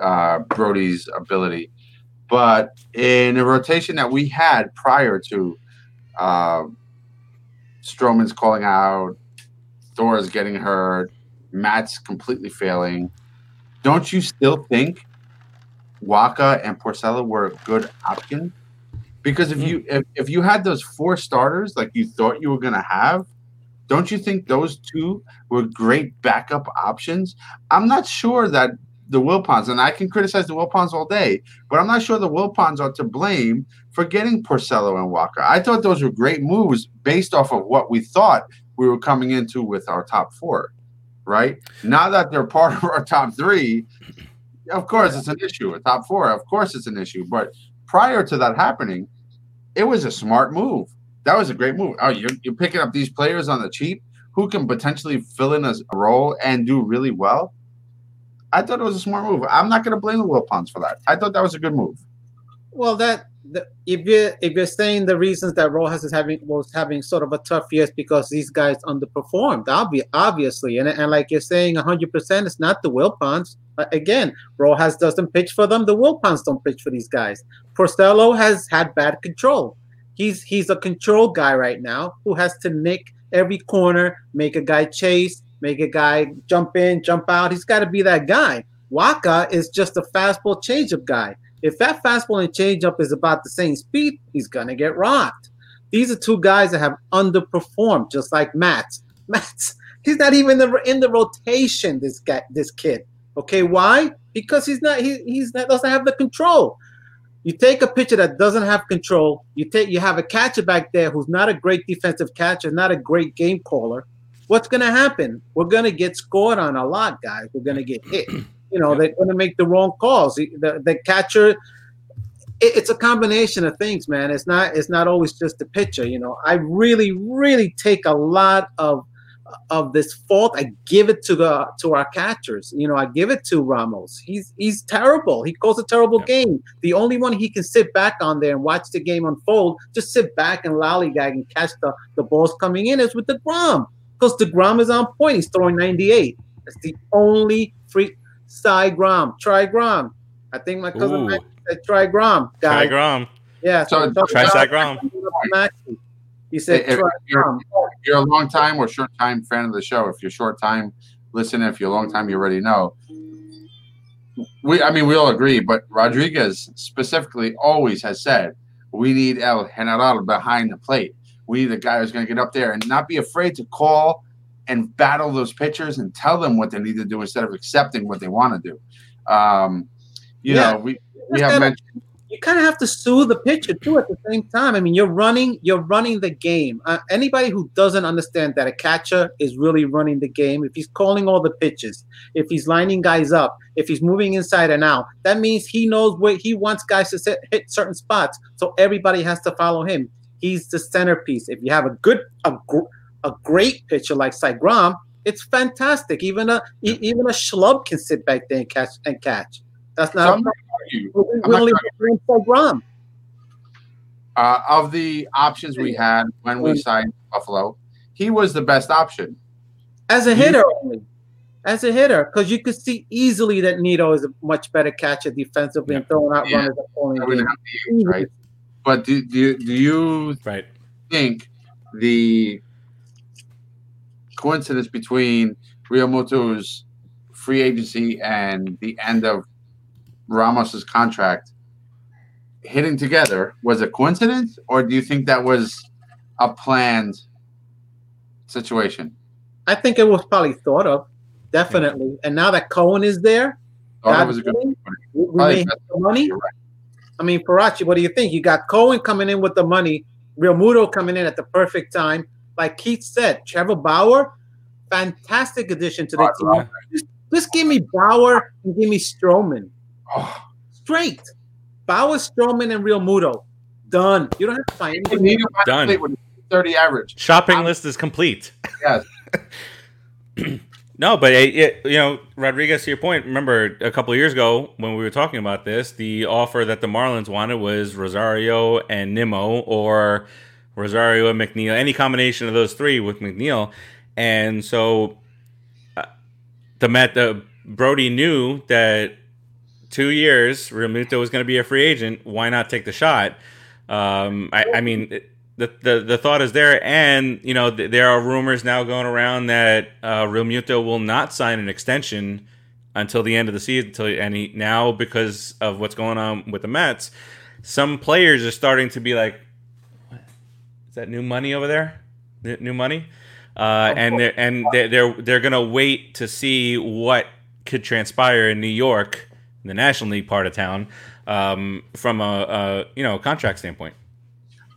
uh, Brodie's ability. But in the rotation that we had prior to uh, Stroman's calling out, Thor's getting hurt, Matz completely failing, don't you still think Wacha and Porcello were a good option? Because if hmm. you if, if you had those four starters like you thought you were gonna have, Don't you think those two were great backup options? I'm not sure that the Wilpons, and I can criticize the Wilpons all day, but I'm not sure the Wilpons are to blame for getting Porcello and Walker. I thought those were great moves based off of what we thought we were coming into with our top four, right? Now that they're part of our top three, of course it's an issue. A top four, of course it's an issue. But prior to that happening, it was a smart move. That was a great move. Oh, you're, you're picking up these players on the cheap who can potentially fill in a role and do really well. I thought it was a smart move. I'm not going to blame the Wilpons for that. I thought that was a good move. Well, that the, if you if you're saying the reasons that Rojas is having was having sort of a tough year is because these guys underperformed, obvi- obviously, and and like you're saying, 100 percent, it's not the Wilpons. Uh, again, Rojas doesn't pitch for them. The Wilpons don't pitch for these guys. Porcello has had bad control. He's he's a control guy right now who has to nick every corner, make a guy chase, make a guy jump in, jump out. He's got to be that guy. Wacha is just a fastball changeup guy. If that fastball and changeup is about the same speed, he's gonna get rocked. These are two guys that have underperformed, just like Matz. Matz, he's not even in the, in the rotation. This guy, this kid. Okay, why? Because he's not. He, he's not doesn't have the control. You take a pitcher that doesn't have control. You take you have a catcher back there who's not a great defensive catcher, not a great game caller. What's going to happen? We're going to get scored on a lot, guys. We're going to get hit. You know, they're going to make the wrong calls. The, the catcher, it, it's a combination of things, man. It's not it's not always just the pitcher. You know, I really, really take a lot of of this fault. I give it to the to our catchers. You know, I give it to Ramos. He's he's terrible. He calls a terrible yeah. game. The only one he can sit back on there and watch the game unfold, just sit back and lollygag and catch the, the balls coming in is with deGrom. Because the deGrom is on point. He's throwing 98. That's the only free Cy Grom. Try Grom. I think my cousin said try Grom. Try Grom. Yeah. So, so try Cy Grom. He said, if, you're, you're, a long time or short time fan of the show. If you're short time, listen. If you're a long time, you already know. We, I mean, we all agree, but Rodriguez specifically always has said we need El General behind the plate. We the guy who's going to get up there and not be afraid to call and battle those pitchers and tell them what they need to do instead of accepting what they want to do. Um, you yeah. know, we, we have mentioned you kind of have to sue the pitcher too at the same time. I mean, you're running you're running the game. Uh, anybody who doesn't understand that a catcher is really running the game, if he's calling all the pitches, if he's lining guys up, if he's moving inside and out, that means he knows where he wants guys to sit, hit certain spots. So everybody has to follow him. He's the centerpiece. If you have a good a, a great pitcher like Grom, it's fantastic. Even a even a schlub can sit back there and catch and catch. That's not. So really Grom. Uh, of the options we had when we signed Buffalo, he was the best option. As a hitter only. As a hitter, because you could see easily that Nido is a much better catcher defensively and throwing out yeah. runners. Use, right? But do, do, do you right. think the coincidence between Realmuto's free agency and the end of Ramos's contract hitting together was a coincidence, or do you think that was a planned situation? I think it was probably thought of, definitely. Yeah. And now that Cohen is there, God was a good money, we, we may have the money. Right. I mean, Farace, what do you think? You got Cohen coming in with the money, Real Realmuto coming in at the perfect time. Like Keith said, Trevor Bauer, fantastic addition to the team. Just, just give me Bauer and give me Stroman. Oh. Straight. Bauer, Stroman, and Real Realmuto. Done. You don't have to find anything. Done. 30 average. Shopping I'm, list is complete. Yes. no, but it, it, you know, Rodriguez, to your point, remember a couple years ago when we were talking about this, the offer that the Marlins wanted was Rosario and Nimmo or Rosario and McNeil, any combination of those three with McNeil. And so uh, the Met, the Brodie knew that two years, Realmuto was going to be a free agent. Why not take the shot? Um, I, I, mean, the, the the thought is there, and you know, th- there are rumors now going around that uh, Realmuto will not sign an extension until the end of the season. Until and he, now, because of what's going on with the Mets, some players are starting to be like, "Is that new money over there? New money?" uh, and they're, and they're, they're they're gonna wait to see what could transpire in New York, in the National League part of town, um, from a, a you know contract standpoint.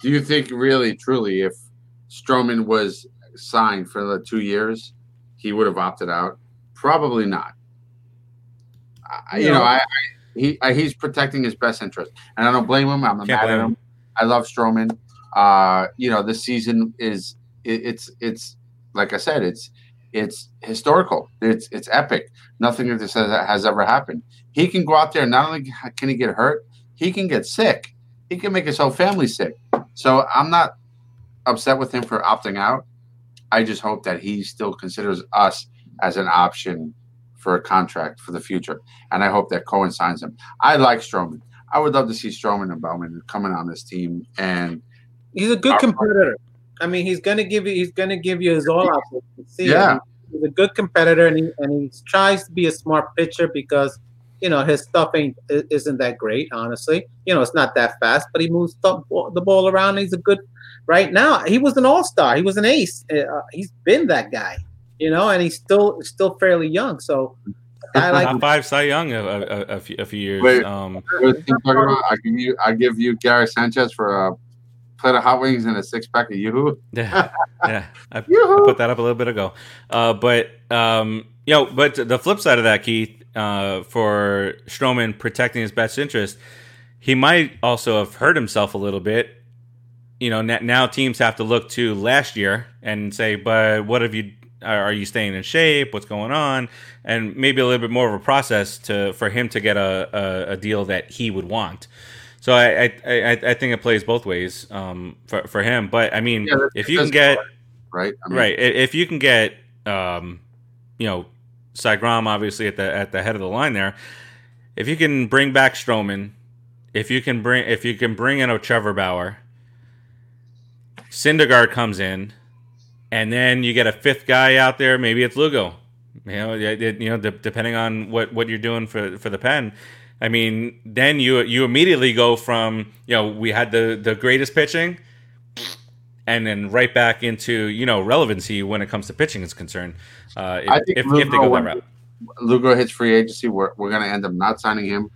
Do you think really, truly, if Stroman was signed for the two years, he would have opted out? Probably not. I, you know, I, I he I, he's protecting his best interest, and I don't blame him. I'm not mad at him. him. I love Stroman. Uh, you know, this season is it, it's it's like I said, it's it's historical. It's it's epic. Nothing like this has, has ever happened. He can go out there. Not only can he get hurt, he can get sick. He can make his whole family sick. So I'm not upset with him for opting out. I just hope that he still considers us as an option for a contract for the future, and I hope that Cohen signs him. I like Stroman. I would love to see Stroman and Bowman coming on this team, and He's a good competitor. I mean, he's gonna give you. He's gonna give you his all out. Yeah. he's a good competitor, and he and he tries to be a smart pitcher because you know his stuff ain't isn't that great. Honestly, you know it's not that fast, but he moves the ball, around. He's a good. Right now, he was an all star. He was an ace. Uh, he's been that guy, you know, and he's still still fairly young. So I like Top five Cy Young a, a, a, a few, a few years. Wait. Um, What you talking about? I give you, I give you Gary Sanchez for a plate of hot wings and a six pack of yoo-hoo. yeah, yeah. I, I put that up a little bit ago. Uh, but um, you know, but the flip side of that, Keith, uh, for Stroman protecting his best interest, he might also have hurt himself a little bit. You know, now teams have to look to last year and say, "But what have you? Are are you staying in shape? What's going on?" And maybe a little bit more of a process to for him to get a, a, a deal that he would want. So I I, I, I think it plays both ways um, for for him. But I mean, Yeah, if you can get right, I mean, right, if you can get um, you know Cy Grom obviously at the at the head of the line there, if you can bring back Stroman, if you can bring if you can bring in a Trevor Bauer, Syndergaard comes in, and then you get a fifth guy out there. Maybe it's Lugo. You know, it- you know, de- depending on what what you're doing for for the pen. I mean, then you you immediately go from you know we had the the greatest pitching, and then right back into you know relevancy when it comes to pitching is concerned. Uh, if, I think if, if they Lugo go that went- route, Lugo hits free agency. We're, we're going to end up not signing him.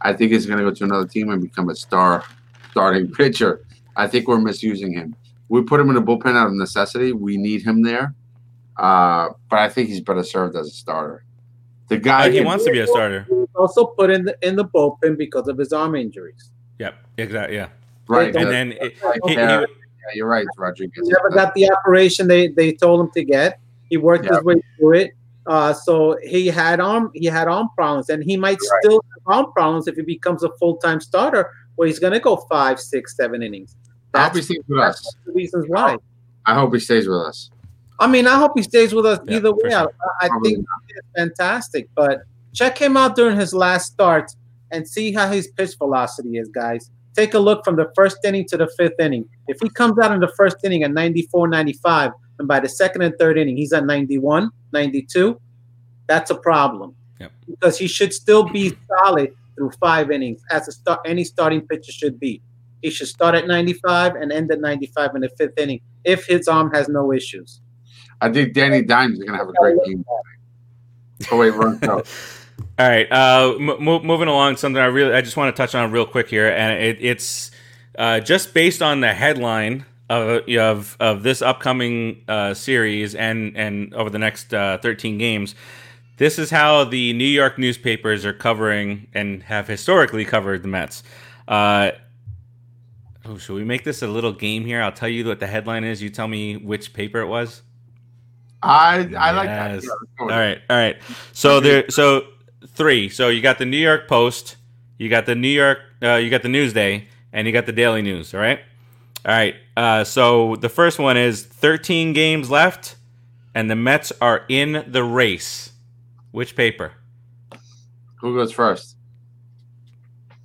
I think he's going to go to another team and become a star starting pitcher. I think we're misusing him. We put him in the bullpen out of necessity. We need him there. Uh, but I think he's better served as a starter. The guy Uh, he wants to be a starter. Also put in the in the bullpen because of his arm injuries. Yep, exactly. Yeah, right. and the- then it, he- he- there. yeah, you're right, Rodriguez. He never got the operation they, they told him to get. He worked Yeah. his way through it. Uh, so he had arm he had arm problems, and he might Right. still have arm problems if he becomes a full time starter, where he's going to go five, six, seven innings. I hope he That's stays with us. the reasons why. I hope he stays with us. I mean, I hope he stays with us Yeah, either way. sure. I, I think it's fantastic, but check him out during his last start and see how his pitch velocity is, guys. Take a look from the first inning to the fifth inning. If he comes out in the first inning at 94, 95, and by the second and third inning he's at 91, 92, that's a problem. Yep. Because he should still be solid through five innings, as a start any starting pitcher should be. He should start at 95 and end at 95 in the fifth inning if his arm has no issues. I think Danny Dimes is going to have a great game. Oh wait, wrong show. All right, uh, m- moving along. Something I really, I just want to touch on real quick here, and it, it's uh, just based on the headline of of, of this upcoming uh, series and and over the next uh, 13 games. This is how the New York newspapers are covering and have historically covered the Mets. Uh, oh, should we make this a little game here? I'll tell you what the headline is. You tell me which paper it was. I I like that. Yes. Yeah, All right, all right. So there, so three. So you got the New York Post, you got the New York, uh, you got the Newsday, and you got the Daily News. All right, all right. Uh, so the first one is 13 games left, and the Mets are in the race. Which paper? Who goes first?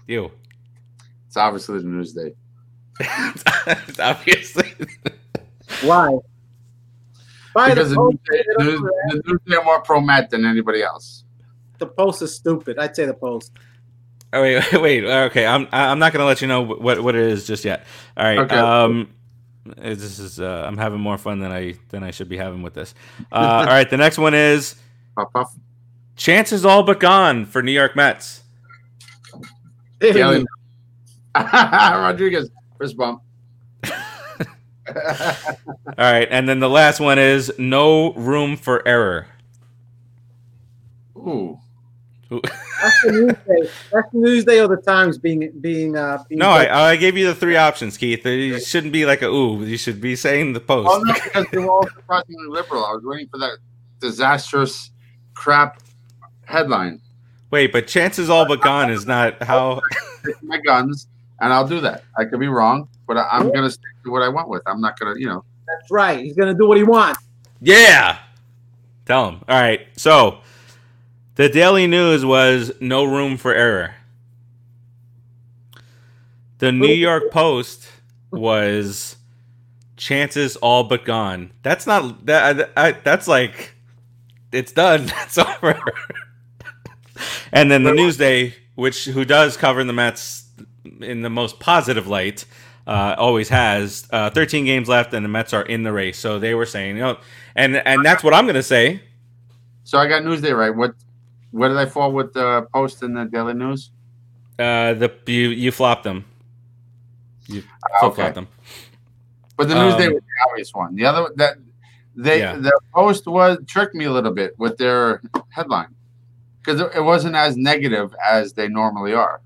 You. It's obviously the Newsday. It's Obviously. Why? Why Because the the post, Newsday, the News- the Newsday are more pro Met than anybody else. The post is stupid. I'd say the post. Oh, wait, wait. Okay, I'm I'm not gonna let you know what what it is just yet. All right. Okay. Um, Uh, This is uh, I'm having more fun than I than I should be having with this. Uh, all right, the next one is Puff, puff. chances all but gone for New York Mets. Daily- Rodriguez, fist bump. All right, and then the last one is no room for error. Ooh. That's the Newsday. That's the Newsday or the Times being being uh. Being No, I, I gave you the three options, Keith. You shouldn't be like a ooh. You should be saying the post. Oh no, because they were all surprisingly liberal. I was waiting for that disastrous crap headline. Wait, but chances all but gone is not how. My guns, and I'll do that. I could be wrong, but I, I'm gonna stick to what I went with. I'm not gonna, you know. That's right. He's gonna do what he wants. Yeah. Tell him. All right. So the Daily News was no room for error. The New York Post was chances all but gone. That's not that. I, that's like it's done. It's over. and then the Newsday, which who does cover the Mets in the most positive light, uh, always has uh, 13 games left, and the Mets are in the race. So they were saying, you know, and and that's what I'm going to say. So I got Newsday right. What where did I fall with the Post and the Daily News? Uh, the you you flopped them. You flip okay. flopped them. But the Newsday Um, was the obvious one. The other that they Yeah. the Post was tricked me a little bit with their headline because it wasn't as negative as they normally are.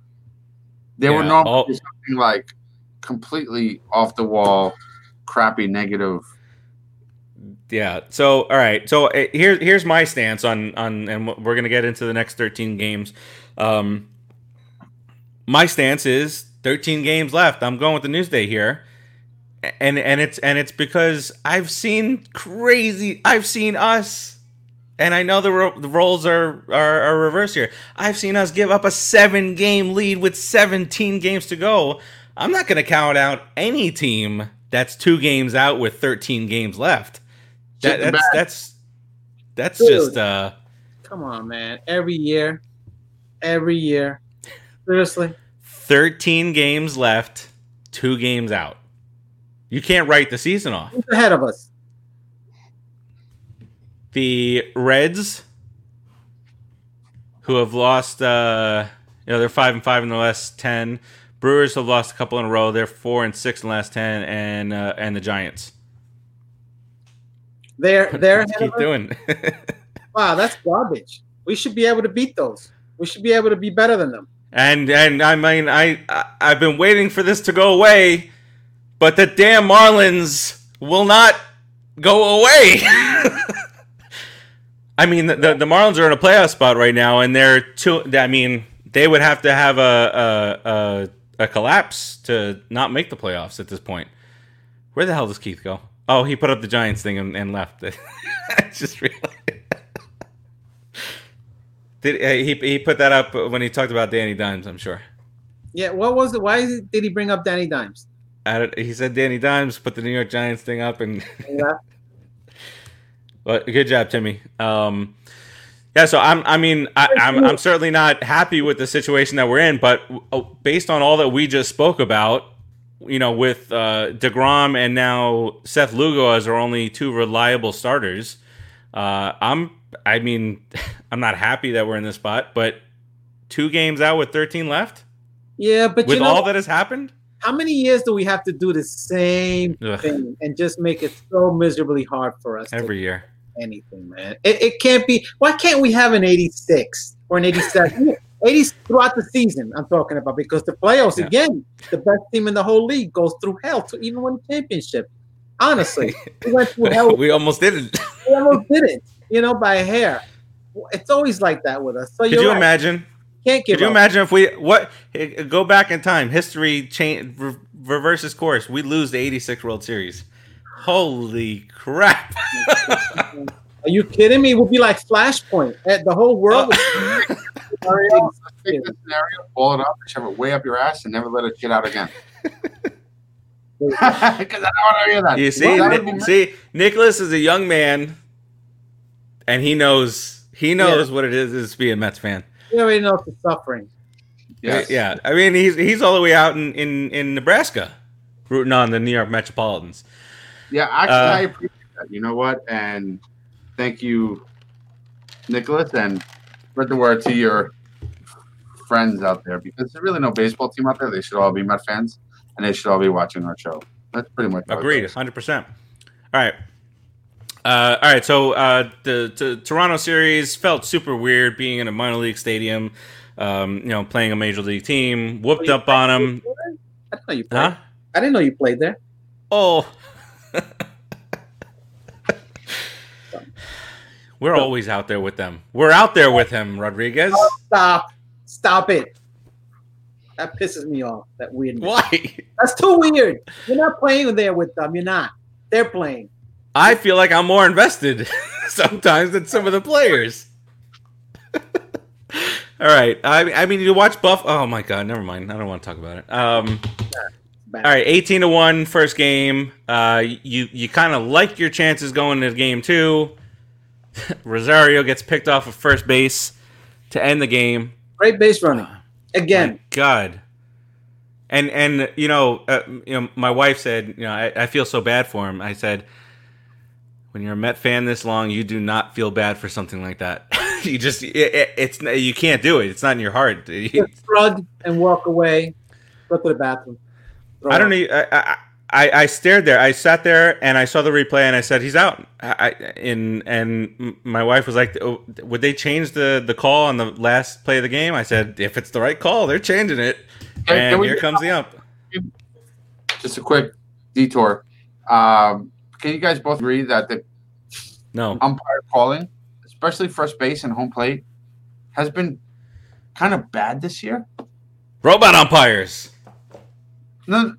They were normally all- something like completely off the wall, crappy negative. Yeah. So all right. So uh, here's here's my stance on on and we're gonna get into the next 13 games. Um, my stance is 13 games left. I'm going with the Newsday here, and and it's and it's because I've seen crazy. I've seen us, and I know the ro- the roles are, are are reversed here. I've seen us give up a seven game lead with 17 games to go. I'm not gonna count out any team that's two games out with 13 games left. That, that's that's that's Dude. just uh Come on, man. Every year, every year. Seriously. 13 games left, two games out. You can't write the season off. Who's ahead of us? The Reds, who have lost, uh, you know, they're five and five in the last ten. Brewers have lost a couple in a row. They're four and six in the last ten, and uh, and the Giants. They're they're keep of doing. Wow, that's garbage. We should be able to beat those. We should be able to be better than them. and and I mean, I, I I've been waiting for this to go away, but the damn Marlins will not go away. I mean, the, the the Marlins are in a playoff spot right now, and they're two. I mean, they would have to have a a, a a collapse to not make the playoffs at this point. Where the hell does Keith go? Oh, he put up the Giants thing and, and left. I just realized. Did uh, he he put that up when he talked about Danny Dimes? I'm sure. Yeah, what was it? Why it, did he bring up Danny Dimes? I he said Danny Dimes put the New York Giants thing up, and Yeah. But good job, Timmy. Um, yeah, so I'm. I mean, I, I'm. I'm certainly not happy with the situation that we're in, but uh, based on all that we just spoke about, you know, with uh, Degrom and now Seth Lugo as our only two reliable starters, uh, I'm. I mean, I'm not happy that we're in this spot, but two games out with 13 left, Yeah, but with you know, all that has happened. how many years do we have to do the same Ugh. thing and just make it so miserably hard for us Every year, anything, man? It, it can't be. Why can't we have an 86 or an 87? 80 throughout the season, I'm talking about because the playoffs Yeah. again, the best team in the whole league goes through hell to even win the championship. Honestly, we went through hell. we almost didn't. We almost didn't, you know, by a hair. It's always like that with us. So Could you're right. imagine? Can't give Could you up. imagine if we what eh, go back in time? History change re- reverses course. We lose the '86 World Series. Holy crap! Are you kidding me? We'll be like Flashpoint. Eh, The whole world. Uh, Scenario, let's take this scenario, ball it up, shove it way up your ass, and never let it get out again. Because I don't want to hear that. you see, That would Ni- see, Nicholas is a young man, and he knows he knows what it is, is to be a Mets fan. you already know the suffering. Yes. Yeah, I mean he's he's all the way out in in, in Nebraska. rooting on the New York Metropolitans. Yeah, actually, Uh, I appreciate that. You know what? And thank you, Nicholas, and spread the word to your friends out there because there's really no baseball team out there. They should all be Met fans, and they should all be watching our show. That's pretty much Agreed, hundred percent. All right, uh, all right. So uh, the, the Toronto series felt super weird being in a minor league stadium. Um, you know, playing a major league team, whooped up on them. I didn't know you played. Huh? I didn't know you played there. Oh. We're always out there with them. We're out there with him, Rodriguez. Stop. Stop it. That pisses me off. That weirdness. Why? That's too weird. You're not playing there with them. You're not. They're playing. I feel like I'm more invested sometimes than some of the players. All right. I, I mean, you watch Buff. Oh my God. Never mind. I don't want to talk about it. Um. All right. 18 to one first game. Uh. You you kind of like your chances going into game two. Rosario gets picked off of first base to end the game. Great base running. Again. My God. And and you know, uh, you know, my wife said, you know, I, I feel so bad for him. I said, when you're a Met fan this long, you do not feel bad for something like that. you just, it, it, it's you can't do it. It's not in your heart. Shrug and walk away. Go to the bathroom. Throw I don't need. I, I I I stared there. I sat there and I saw the replay and I said he's out. I, I and my wife was like, oh, "Would they change the the call on the last play of the game?" I said, "If it's the right call, they're changing it." And we- here comes the ump. Just a quick detour. Um, can you guys both agree that the No, umpire calling, especially first base and home plate, has been kind of bad this year? robot umpires. No,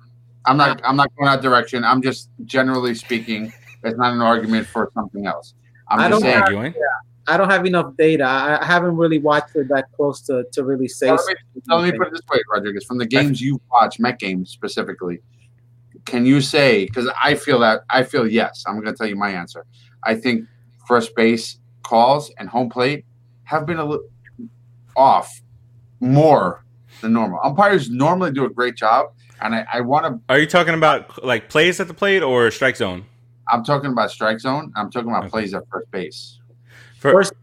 I'm not. I'm not going that direction. I'm just generally speaking. It's not an argument for something else. I'm I just don't saying. have- Arguing. I don't have enough data. I I haven't really watched it that close to, to really say. Well, let, me, so let me put it this way, Rodriguez. From the games you watch, Met games specifically, can you say? Because I feel that I feel yes. I'm going to tell you my answer. I think first base calls and home plate have been a little off more than normal. Umpires normally do a great job, and I, I want to. Are you talking about like plays at the plate or strike zone? I'm talking about strike zone. I'm talking about Okay. plays at first base. For, First,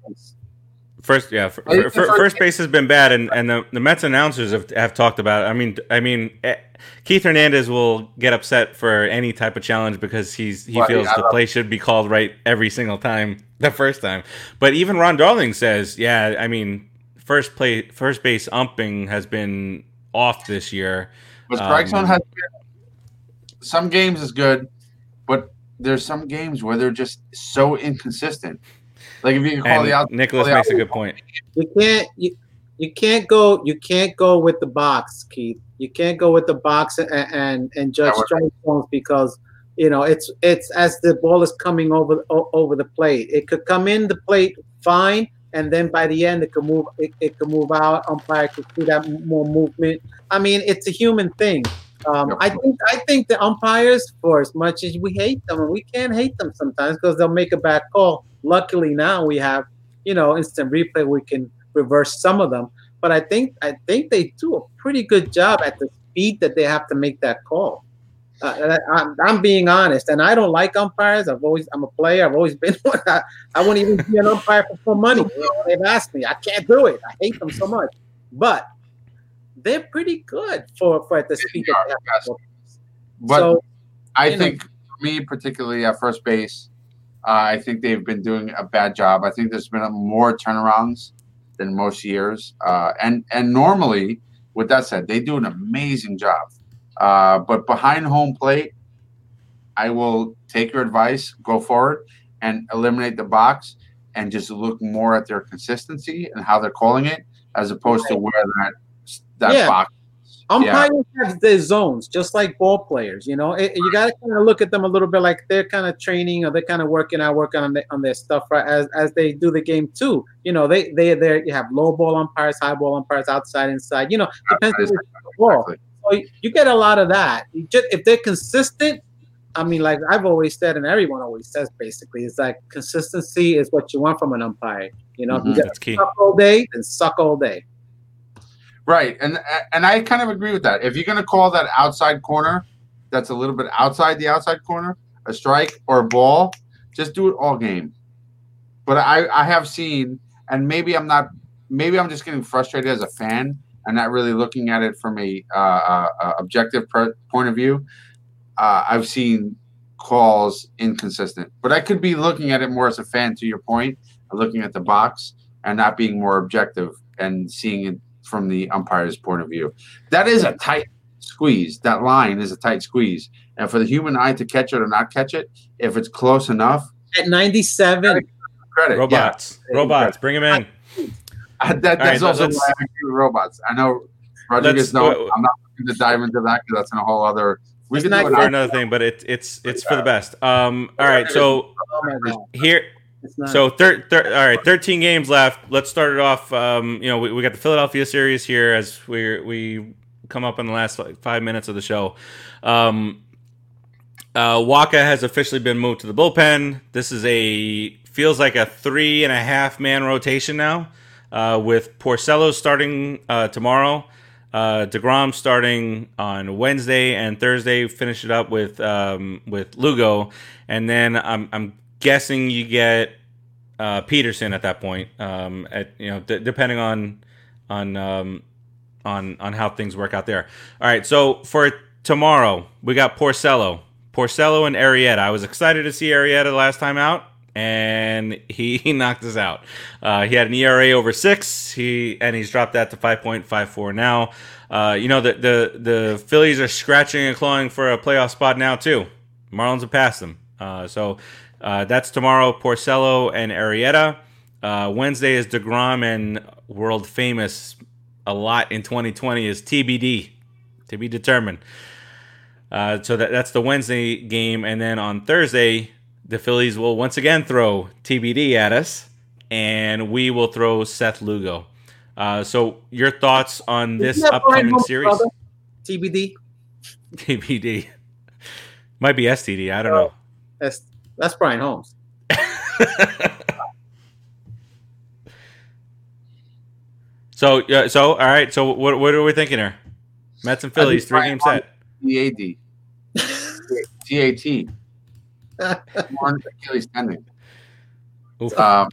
first, yeah, for, for, first- first base has been bad, and, and the, the Mets announcers have, have talked about it. I mean, I mean, eh, Keith Hernandez will get upset for any type of challenge because he's he Well, feels yeah, the play should be called right every single time the first time. But even Ron Darling says, yeah, I mean, first play first base umping has been off this year. But strike Um, zone has been, some games is good, but there's some games where they're just so inconsistent. Like if you can call the out, Nicholas makes a good point. You can't you, you can't go you can't go with the box, Keith. You can't go with the box and and, and judge strike zones because you know it's it's as the ball is coming over over the plate. It could come in the plate fine, and then by the end it can move it, it could move out. Umpire could see that more movement. I mean, it's a human thing. Um, Yep. I think I think the umpires, for as much as we hate them, and we can't hate them sometimes because they'll make a bad call. Luckily now we have, you know, instant replay. We can reverse some of them, but I think I think they do a pretty good job at the speed that they have to make that call. Uh, I, I'm, I'm being honest, and I don't like umpires. I've always I'm a player. I've always been one. I, I wouldn't even be an umpire for some money. You know, they've asked me. I can't do it. I hate them so much, but they're pretty good for for at the speed. They are, yes. but so I know. think for me particularly at first base, uh, I think they've been doing a bad job. I think there's been a more turnarounds than most years, uh, and and normally, with that said, they do an amazing job. Uh, but behind home plate, I will take your advice, go forward, and eliminate the box, and just look more at their consistency and how they're calling it, as opposed to where that that Yeah. box. is. Yeah. Umpires have their zones, just like ball players. You know, It- you got to kind of look at them a little bit like they're kind of training or they're kind of working out, working on, the, on their stuff right, as as they do the game too. You know, they they they you have low ball umpires, high ball umpires, outside, inside. You know, depends on the ball. Exactly. So you get a lot of that. You just if they're consistent. I mean, like I've always said, and everyone always says, basically, it's like consistency is what you want from an umpire. You know, if Mhm. you get That's key. suck all day, then suck all day. Right, and and I kind of agree with that. If you're going to call that outside corner, that's a little bit outside the outside corner, a strike or a ball, just do it all game. But I, I have seen, and maybe I'm not, maybe I'm just getting frustrated as a fan and not really looking at it from a uh, uh, uh objective per- point of view. Uh, I've seen calls inconsistent, but I could be looking at it more as a fan. To your point, looking at the box and not being more objective and seeing it from the umpire's point of view. That is a tight squeeze. That line is a tight squeeze. And for the human eye to catch it or not catch it, if it's close enough, at 97, credit. Robots, Yeah. robots, bring them in. I, that, that's right, also why I with robots. I know Rodriguez. No, uh, I'm not going to dive into that because that's in a whole other. We can not do for another thing, but it, it's it's for the best. Um, all right, so here, so thir- thir- all right, thirteen games left. Let's start it off. Um, you know, we, we got the Philadelphia series here as we we come up in the last like five minutes of the show. Um, uh, Wacha has officially been moved to the bullpen. This is a feels like a three and a half man rotation now, uh, with Porcello starting uh, tomorrow, uh, Degrom starting on Wednesday and Thursday. Finish it up with um, with Lugo, and then I'm I'm guessing you get uh, Peterson at that point. Um, at you know d- depending on on um, on on how things work out there. All right, so for tomorrow we got Porcello, Porcello and Arrieta. I was excited to see Arrieta last time out, and he, he knocked us out. Uh, he had an ERA over six. He and he's dropped that to five point five four now. Uh, you know the the the Phillies are scratching and clawing for a playoff spot now too. Marlins have passed them. Uh, so uh, that's tomorrow. Porcello and Arrieta. Uh, Wednesday is Degrom and world famous a lot in 2020 is TBD to be determined. Uh, so that, that's the Wednesday game, and then on Thursday, the Phillies will once again throw TBD at us, and we will throw Seth Lugo. Uh, so your thoughts on this Isn't that Brian upcoming Holmes' series? brother? TBD. TBD might be STD. I don't know. That's that's Brian Holmes. so yeah, so all right. So what what are we thinking here? Mets and Phillies, three game set. TAD. TAT. More Achilles tendon. Um,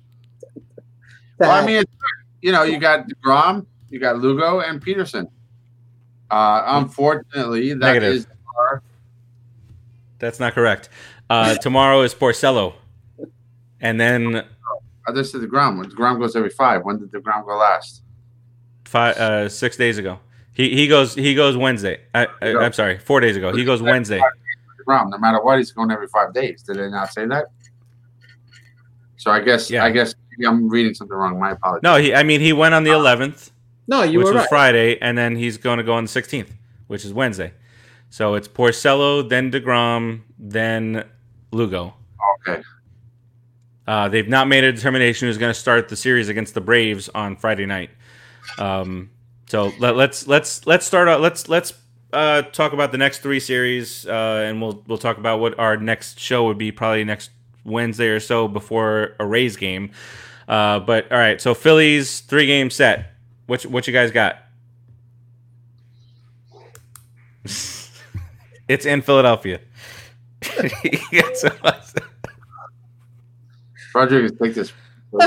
well, I mean, it's, you know, you got Degrom, you got Lugo, and Peterson. Uh, unfortunately, that Negative. is our That's not correct. Uh, tomorrow is Porcello, and then other to Degrom. Degrom goes every five. When did Degrom go last? five uh, six days ago. He he goes he goes Wednesday. I, I, I'm sorry, four days ago. He goes Wednesday. Degrom, no matter what, he's going every five days. Did they not say that? So I guess Yeah. I guess I'm reading something wrong. My apologies. No, he. I mean, he went on the 11th, no, you which were was right. Friday, and then he's going to go on the 16th, which is Wednesday. So it's Porcello, then Degrom, then Lugo. Okay. Uh, they've not made a determination who's going to start the series against the Braves on Friday night. Um, so let, let's let's let's start out. Let's let's uh, talk about the next three series, uh, and we'll we'll talk about what our next show would be probably next Wednesday or so before a Rays game. Uh, but all right, so Phillies three game set. What you- what you guys got? it's in Philadelphia. It's- Rodriguez, take this.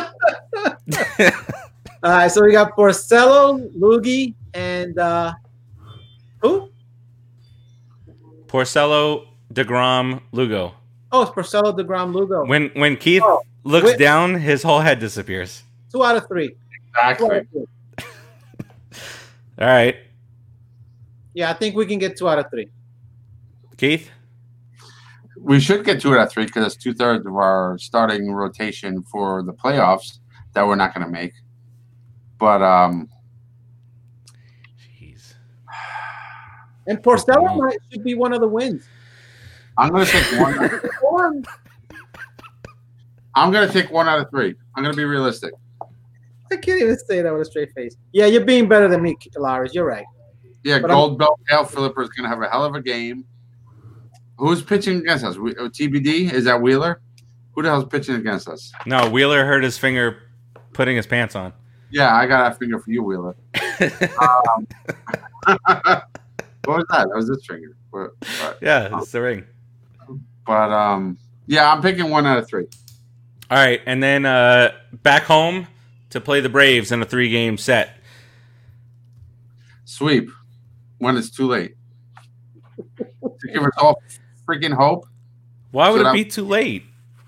All right, so we got Porcello, Lugi, and uh, who? Porcello, Degrom, Lugo. Oh, it's Porcello, Degrom, Lugo. When when Keith Oh, looks wait. down, his whole head disappears. Two out of three. Two out Exactly. of three. All right, Yeah, I think we can get two out of three. Keith. We should get two out of three because it's two thirds of our starting rotation for the playoffs that we're not going to make. But um, Jeez. And Porcello might, should be one of the wins. I'm going to take one. Or- I'm going to take one out of three. I'm going to be realistic. I can't even say that with a straight face. Yeah, you're being better than me, Lars. You're right. Yeah, But I'm- Gold Belt Dale Philipper is going to have a hell of a game. Who's pitching against us? We, oh, TBD? Is that Wheeler? Who the hell's pitching against us? No, Wheeler hurt his finger putting his pants on. Yeah, I got a finger for you, Wheeler. Um, What was that? That was this finger. But, but, Yeah, it's the ring. but, um, yeah, I'm picking one out of three. All right, and then uh, back home to play the Braves in a three-game set. Sweep when it's too late. to give us all freaking hope. Why would So it that- be too late?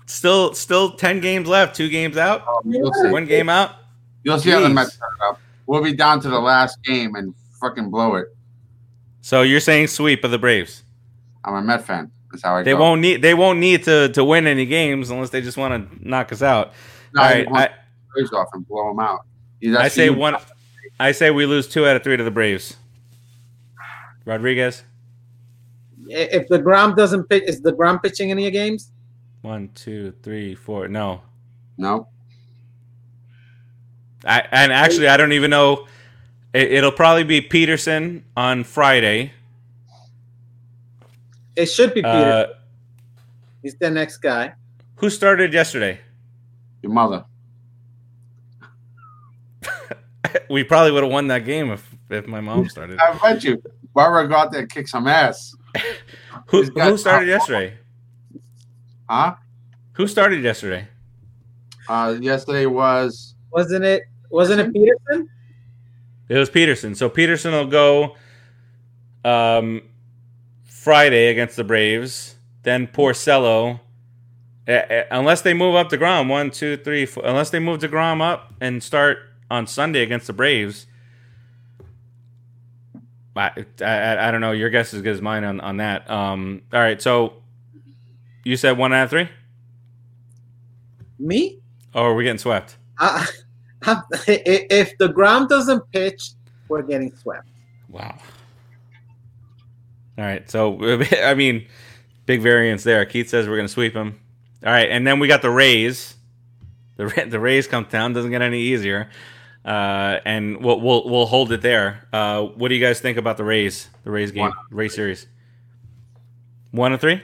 Still, still ten games left. Two games out. Um, you'll see. One game out. You'll see how the Jeez. Mets turn up. We'll be down to the last game and fucking blow it. So you're saying sweep of the Braves? I'm a Met fan. That's how I They go. won't need. They won't need to to win any games unless they just want to knock us out. No, All I right, I, Braves off and blow them out. I say one. I say we lose two out of three to the Braves. Rodriguez, If the Grom doesn't pitch, is the Grom pitching any games? one, two, three, four. No, No. I and actually I don't even know. It, it'll probably be Peterson on Friday. It should be Peter. Uh, He's the next guy. who started yesterday? Your mother. We probably would have won that game if if my mom started. I bet you. Barbara go out there and kick some ass. Who got- who started yesterday? Huh? Who started yesterday? Uh, yesterday was Wasn't it? Wasn't it Peterson? It was Peterson. So Peterson will go um, Friday against the Braves. Then Porcello, unless they move up to Grom, one, two, three, four, unless they move to Grom up and start on Sunday against the Braves. I, I, I don't know. Your guess is as good as mine on, on that. Um, all right. So you said one out of three? Me? Oh, are we getting swept? I, if the Grom doesn't pitch, we're getting swept. Wow. All right. So, I mean, big variance there. Keith says we're going to sweep him. All right. And then we got the Rays. The, Ra- the Rays come down. Doesn't get any easier. Uh, and we'll, we'll, we'll hold it there. Uh, what do you guys think about the Rays? The Rays game, One. Rays series? One and three?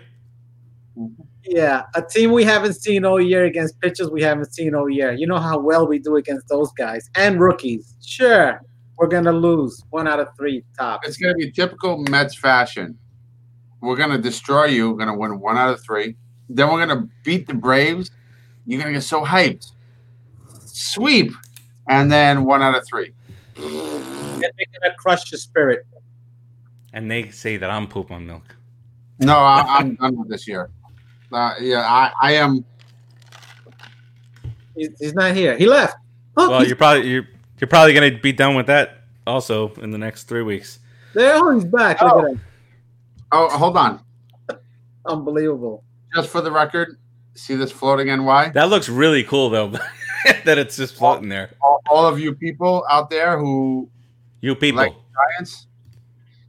Yeah, a team we haven't seen all year against pitchers we haven't seen all year. You know how well we do against those guys and rookies. Sure, we're gonna lose one out of three top. it's gonna be typical Mets fashion. We're gonna destroy you. We're gonna win one out of three. Then we're gonna beat the Braves. You're gonna get so hyped. Sweep, and then one out of three. And they're gonna crush your spirit. And they say that I'm poop on milk. No, I, I'm done with this year. Uh, yeah, I, I am. He's, he's not here. He left. Oh, Well, he's you're probably you're, you're probably going to be done with that also in the next three weeks. there. Oh, he's back. Look Oh. at him. Oh, hold on. Unbelievable. Just for the record, see this floating NY? That looks really cool though, that it's just floating there. All, all of you people out there who You people. Like- Giants,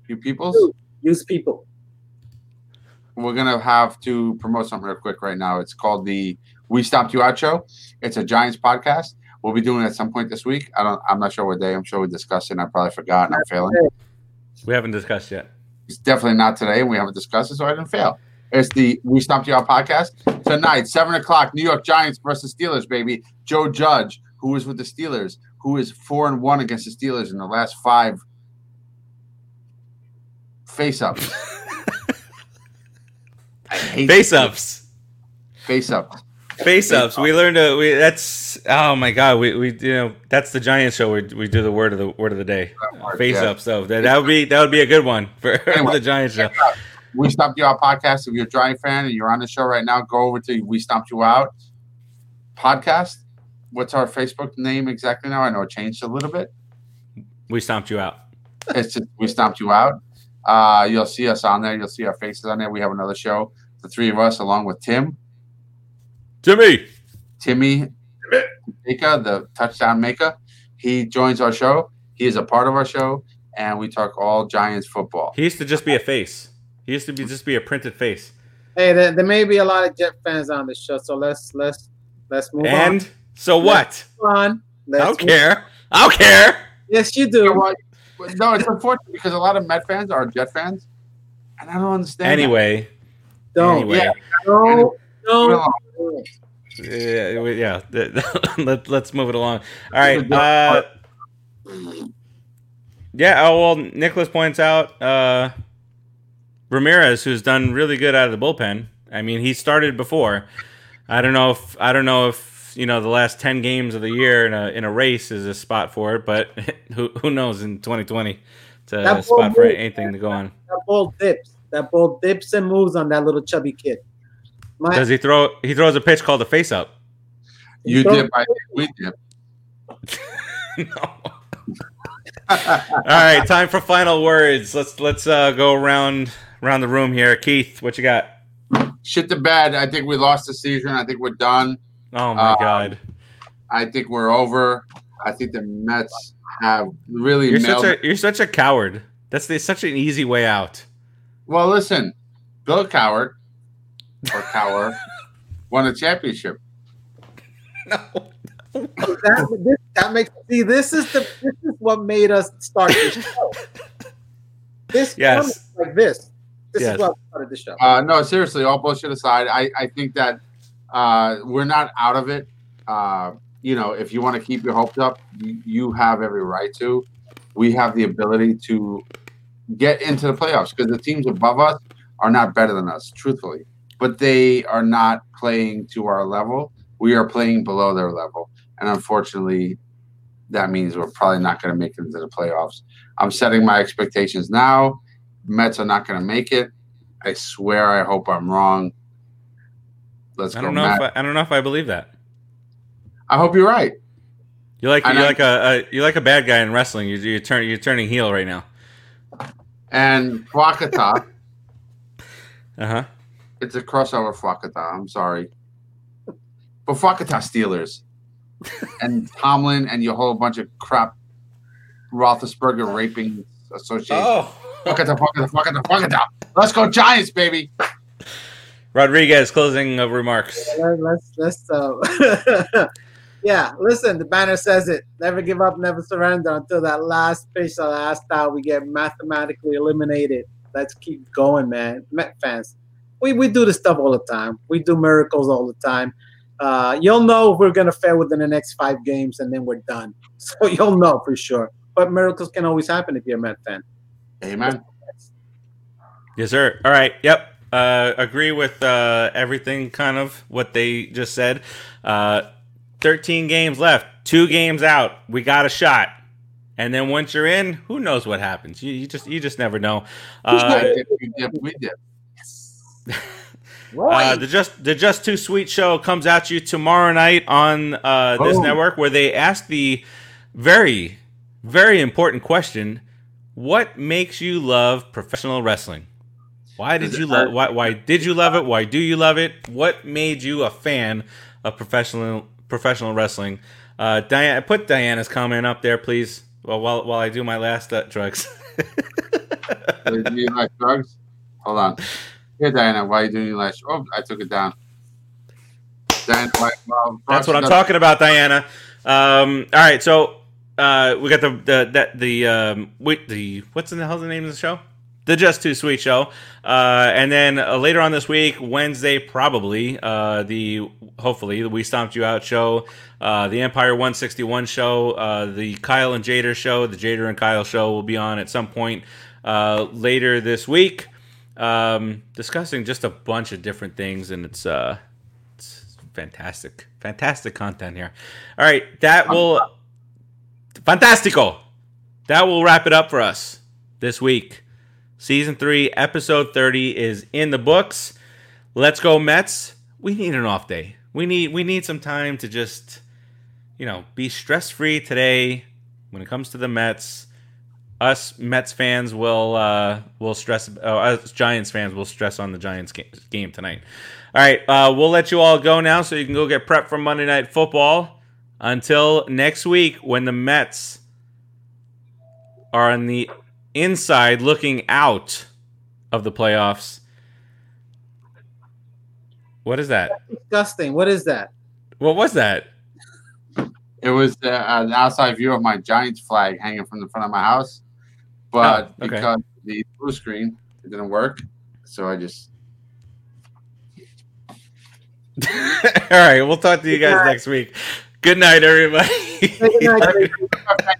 you peoples, Use people. We're gonna have to promote something real quick right now. It's called the We Stomped You Out Show. It's a Giants podcast. We'll be doing it at some point this week. I don't. I'm not sure what day. I'm sure we discussed it. and I probably forgot. And I'm failing. We haven't discussed yet. It's definitely not today. and We haven't discussed it, so I didn't fail. It's the We Stomped You Out podcast tonight, seven o'clock. New York Giants versus Steelers, baby. Joe Judge, who is with the Steelers, who is four and one against the Steelers in the last five face ups. Hate Face ups. Face ups. Face ups. We learned to we that's oh my god, we, we you know that's the Giants show where we do the word of the word of the day. Face Yeah. ups though. That, that would be that would be a good one for Anyway. the Giants show. We Stomped You Out podcast. If you're a Giant fan and you're on the show right now, go over to We Stomped You Out podcast. What's our Facebook name exactly now? I know it changed a little bit. We stomped you out. It's just We Stomped You Out. Uh, you'll see us on there. You'll see our faces on there. We have another show, the three of us, along with Tim, Timmy, Timmy, Mika, the touchdown maker. He joins our show. He is a part of our show, and we talk all Giants football. He used to just be a face. He used to be just be a printed face. Hey, there, there may be a lot of Jet fans on the show, so let's let's let's move on. And so what? on. Let's I don't move- care. I don't care. Yes, you You know do. No, it's unfortunate because a lot of Met fans are Jet fans, and I don't understand. that. Anyway, Don't. anyway, Yeah. No, no. No. yeah, yeah. Let, let's move it along. All right. Uh, Yeah. Oh well, Nicholas points out uh, Ramirez, who's done really good out of the bullpen. I mean, he started before. I don't know if I don't know if you know the last ten games of the year in a in a race is a spot for it, but who who knows in 2020 to spot for anything to go on. That ball dips. That ball dips and moves on that little chubby kid. My, Does he throw? He throws a pitch called a face up. You Don't- dip, I dip, we dip. no. All right, time for final words. Let's let's uh, go around around the room here. Keith, what you got? Shit the bed. I think we lost the season. I think we're done. Oh my Um, god, I think we're over. I think the Mets have really you're such a you're such a coward. That's the, such an easy way out. Well, listen, Bill Coward or Cowher won a championship. No. that, this, that makes see this is the this is what made us start this show. This Yes. like this. This Yes. is what started the show. Uh, no, seriously, all bullshit aside, I, I think that uh, we're not out of it. Uh, you know, if you want to keep your hopes up, you, you have every right to. We have the ability to get into the playoffs because the teams above us are not better than us, truthfully. But they are not playing to our level. We are playing below their level. And unfortunately, that means we're probably not going to make it into the playoffs. I'm setting my expectations now. Mets are not going to make it. I swear, I hope I'm wrong. Let's I don't know Matt. if I, I don't know if I believe that. I hope you're right. You like you're know- like a, a you like a bad guy in wrestling. You you turn you're turning heel right now. And Fwakata, Uh huh. it's a crossover Fwakata. I'm sorry. But Fwakata Steelers and Tomlin and your whole bunch of crap Roethlisberger raping association. Oh. Fwakata, Fwakata, Fwakata, Fwakata. Let's go Giants, baby. Rodriguez closing uh, remarks. Let- let's let's uh yeah listen the banner says it never give up never surrender until that last pitch the last out we get mathematically eliminated let's keep going man met fans we, we do this stuff all the time we do miracles all the time uh, you'll know if we're gonna fail within the next five games and then we're done so you'll know for sure but miracles can always happen if you're a Met fan Amen. Yes, sir. All right. Yep. Uh, agree with uh, everything, kind of what they just said. Uh, 13 games left, two games out. We got a shot. And then once you're in, who knows what happens? You, you just you just never know. Uh, dip, you we dip. uh, the just the just too sweet show comes at you tomorrow night on uh, this Oh. network, where they ask the very very important question: What makes you love professional wrestling? Why did you love? Why, why did you love it? Why do you love it? What made you a fan of professional professional wrestling? Uh, Diana, put Diana's comment up there, please. Well, while while I do my last uh, drugs. Do you like drugs? Hold on. Here, Diana, why are you doing your last? Oh, I took it down. Diana, why, well, That's what I'm talking about, Diana. Um, all right, so uh, we got the the that the um, wait, the what's in the hell's the name of the show? The Just Too Sweet show, uh, and then uh, later on this week, Wednesday, probably uh, the hopefully the We Stomped You Out show, uh, the Empire 161 show, uh, the Kyle and Jader show, the Jader and Kyle show will be on at some point uh, later this week, um, discussing just a bunch of different things, and it's uh, it's fantastic, fantastic content here. All right, that will fantastico. That will wrap it up for us this week. Season three, episode thirty is in the books. Let's go Mets. We need an off day. We need we need some time to just, you know, be stress free today. When it comes to the Mets, us Mets fans will uh, will stress. Uh, us Giants fans will stress on the Giants game tonight. All right, uh, we'll let you all go now, so you can go get prepped for Monday Night Football. Until next week, when the Mets are on the inside looking out of the playoffs. What is that? disgusting what is that What was that? It was uh, an outside view of my Giants flag hanging from the front of my house, but Oh, okay. because the blue screen it didn't work, so I just All right, we'll talk to you guys next week. Good night, everybody. Good night,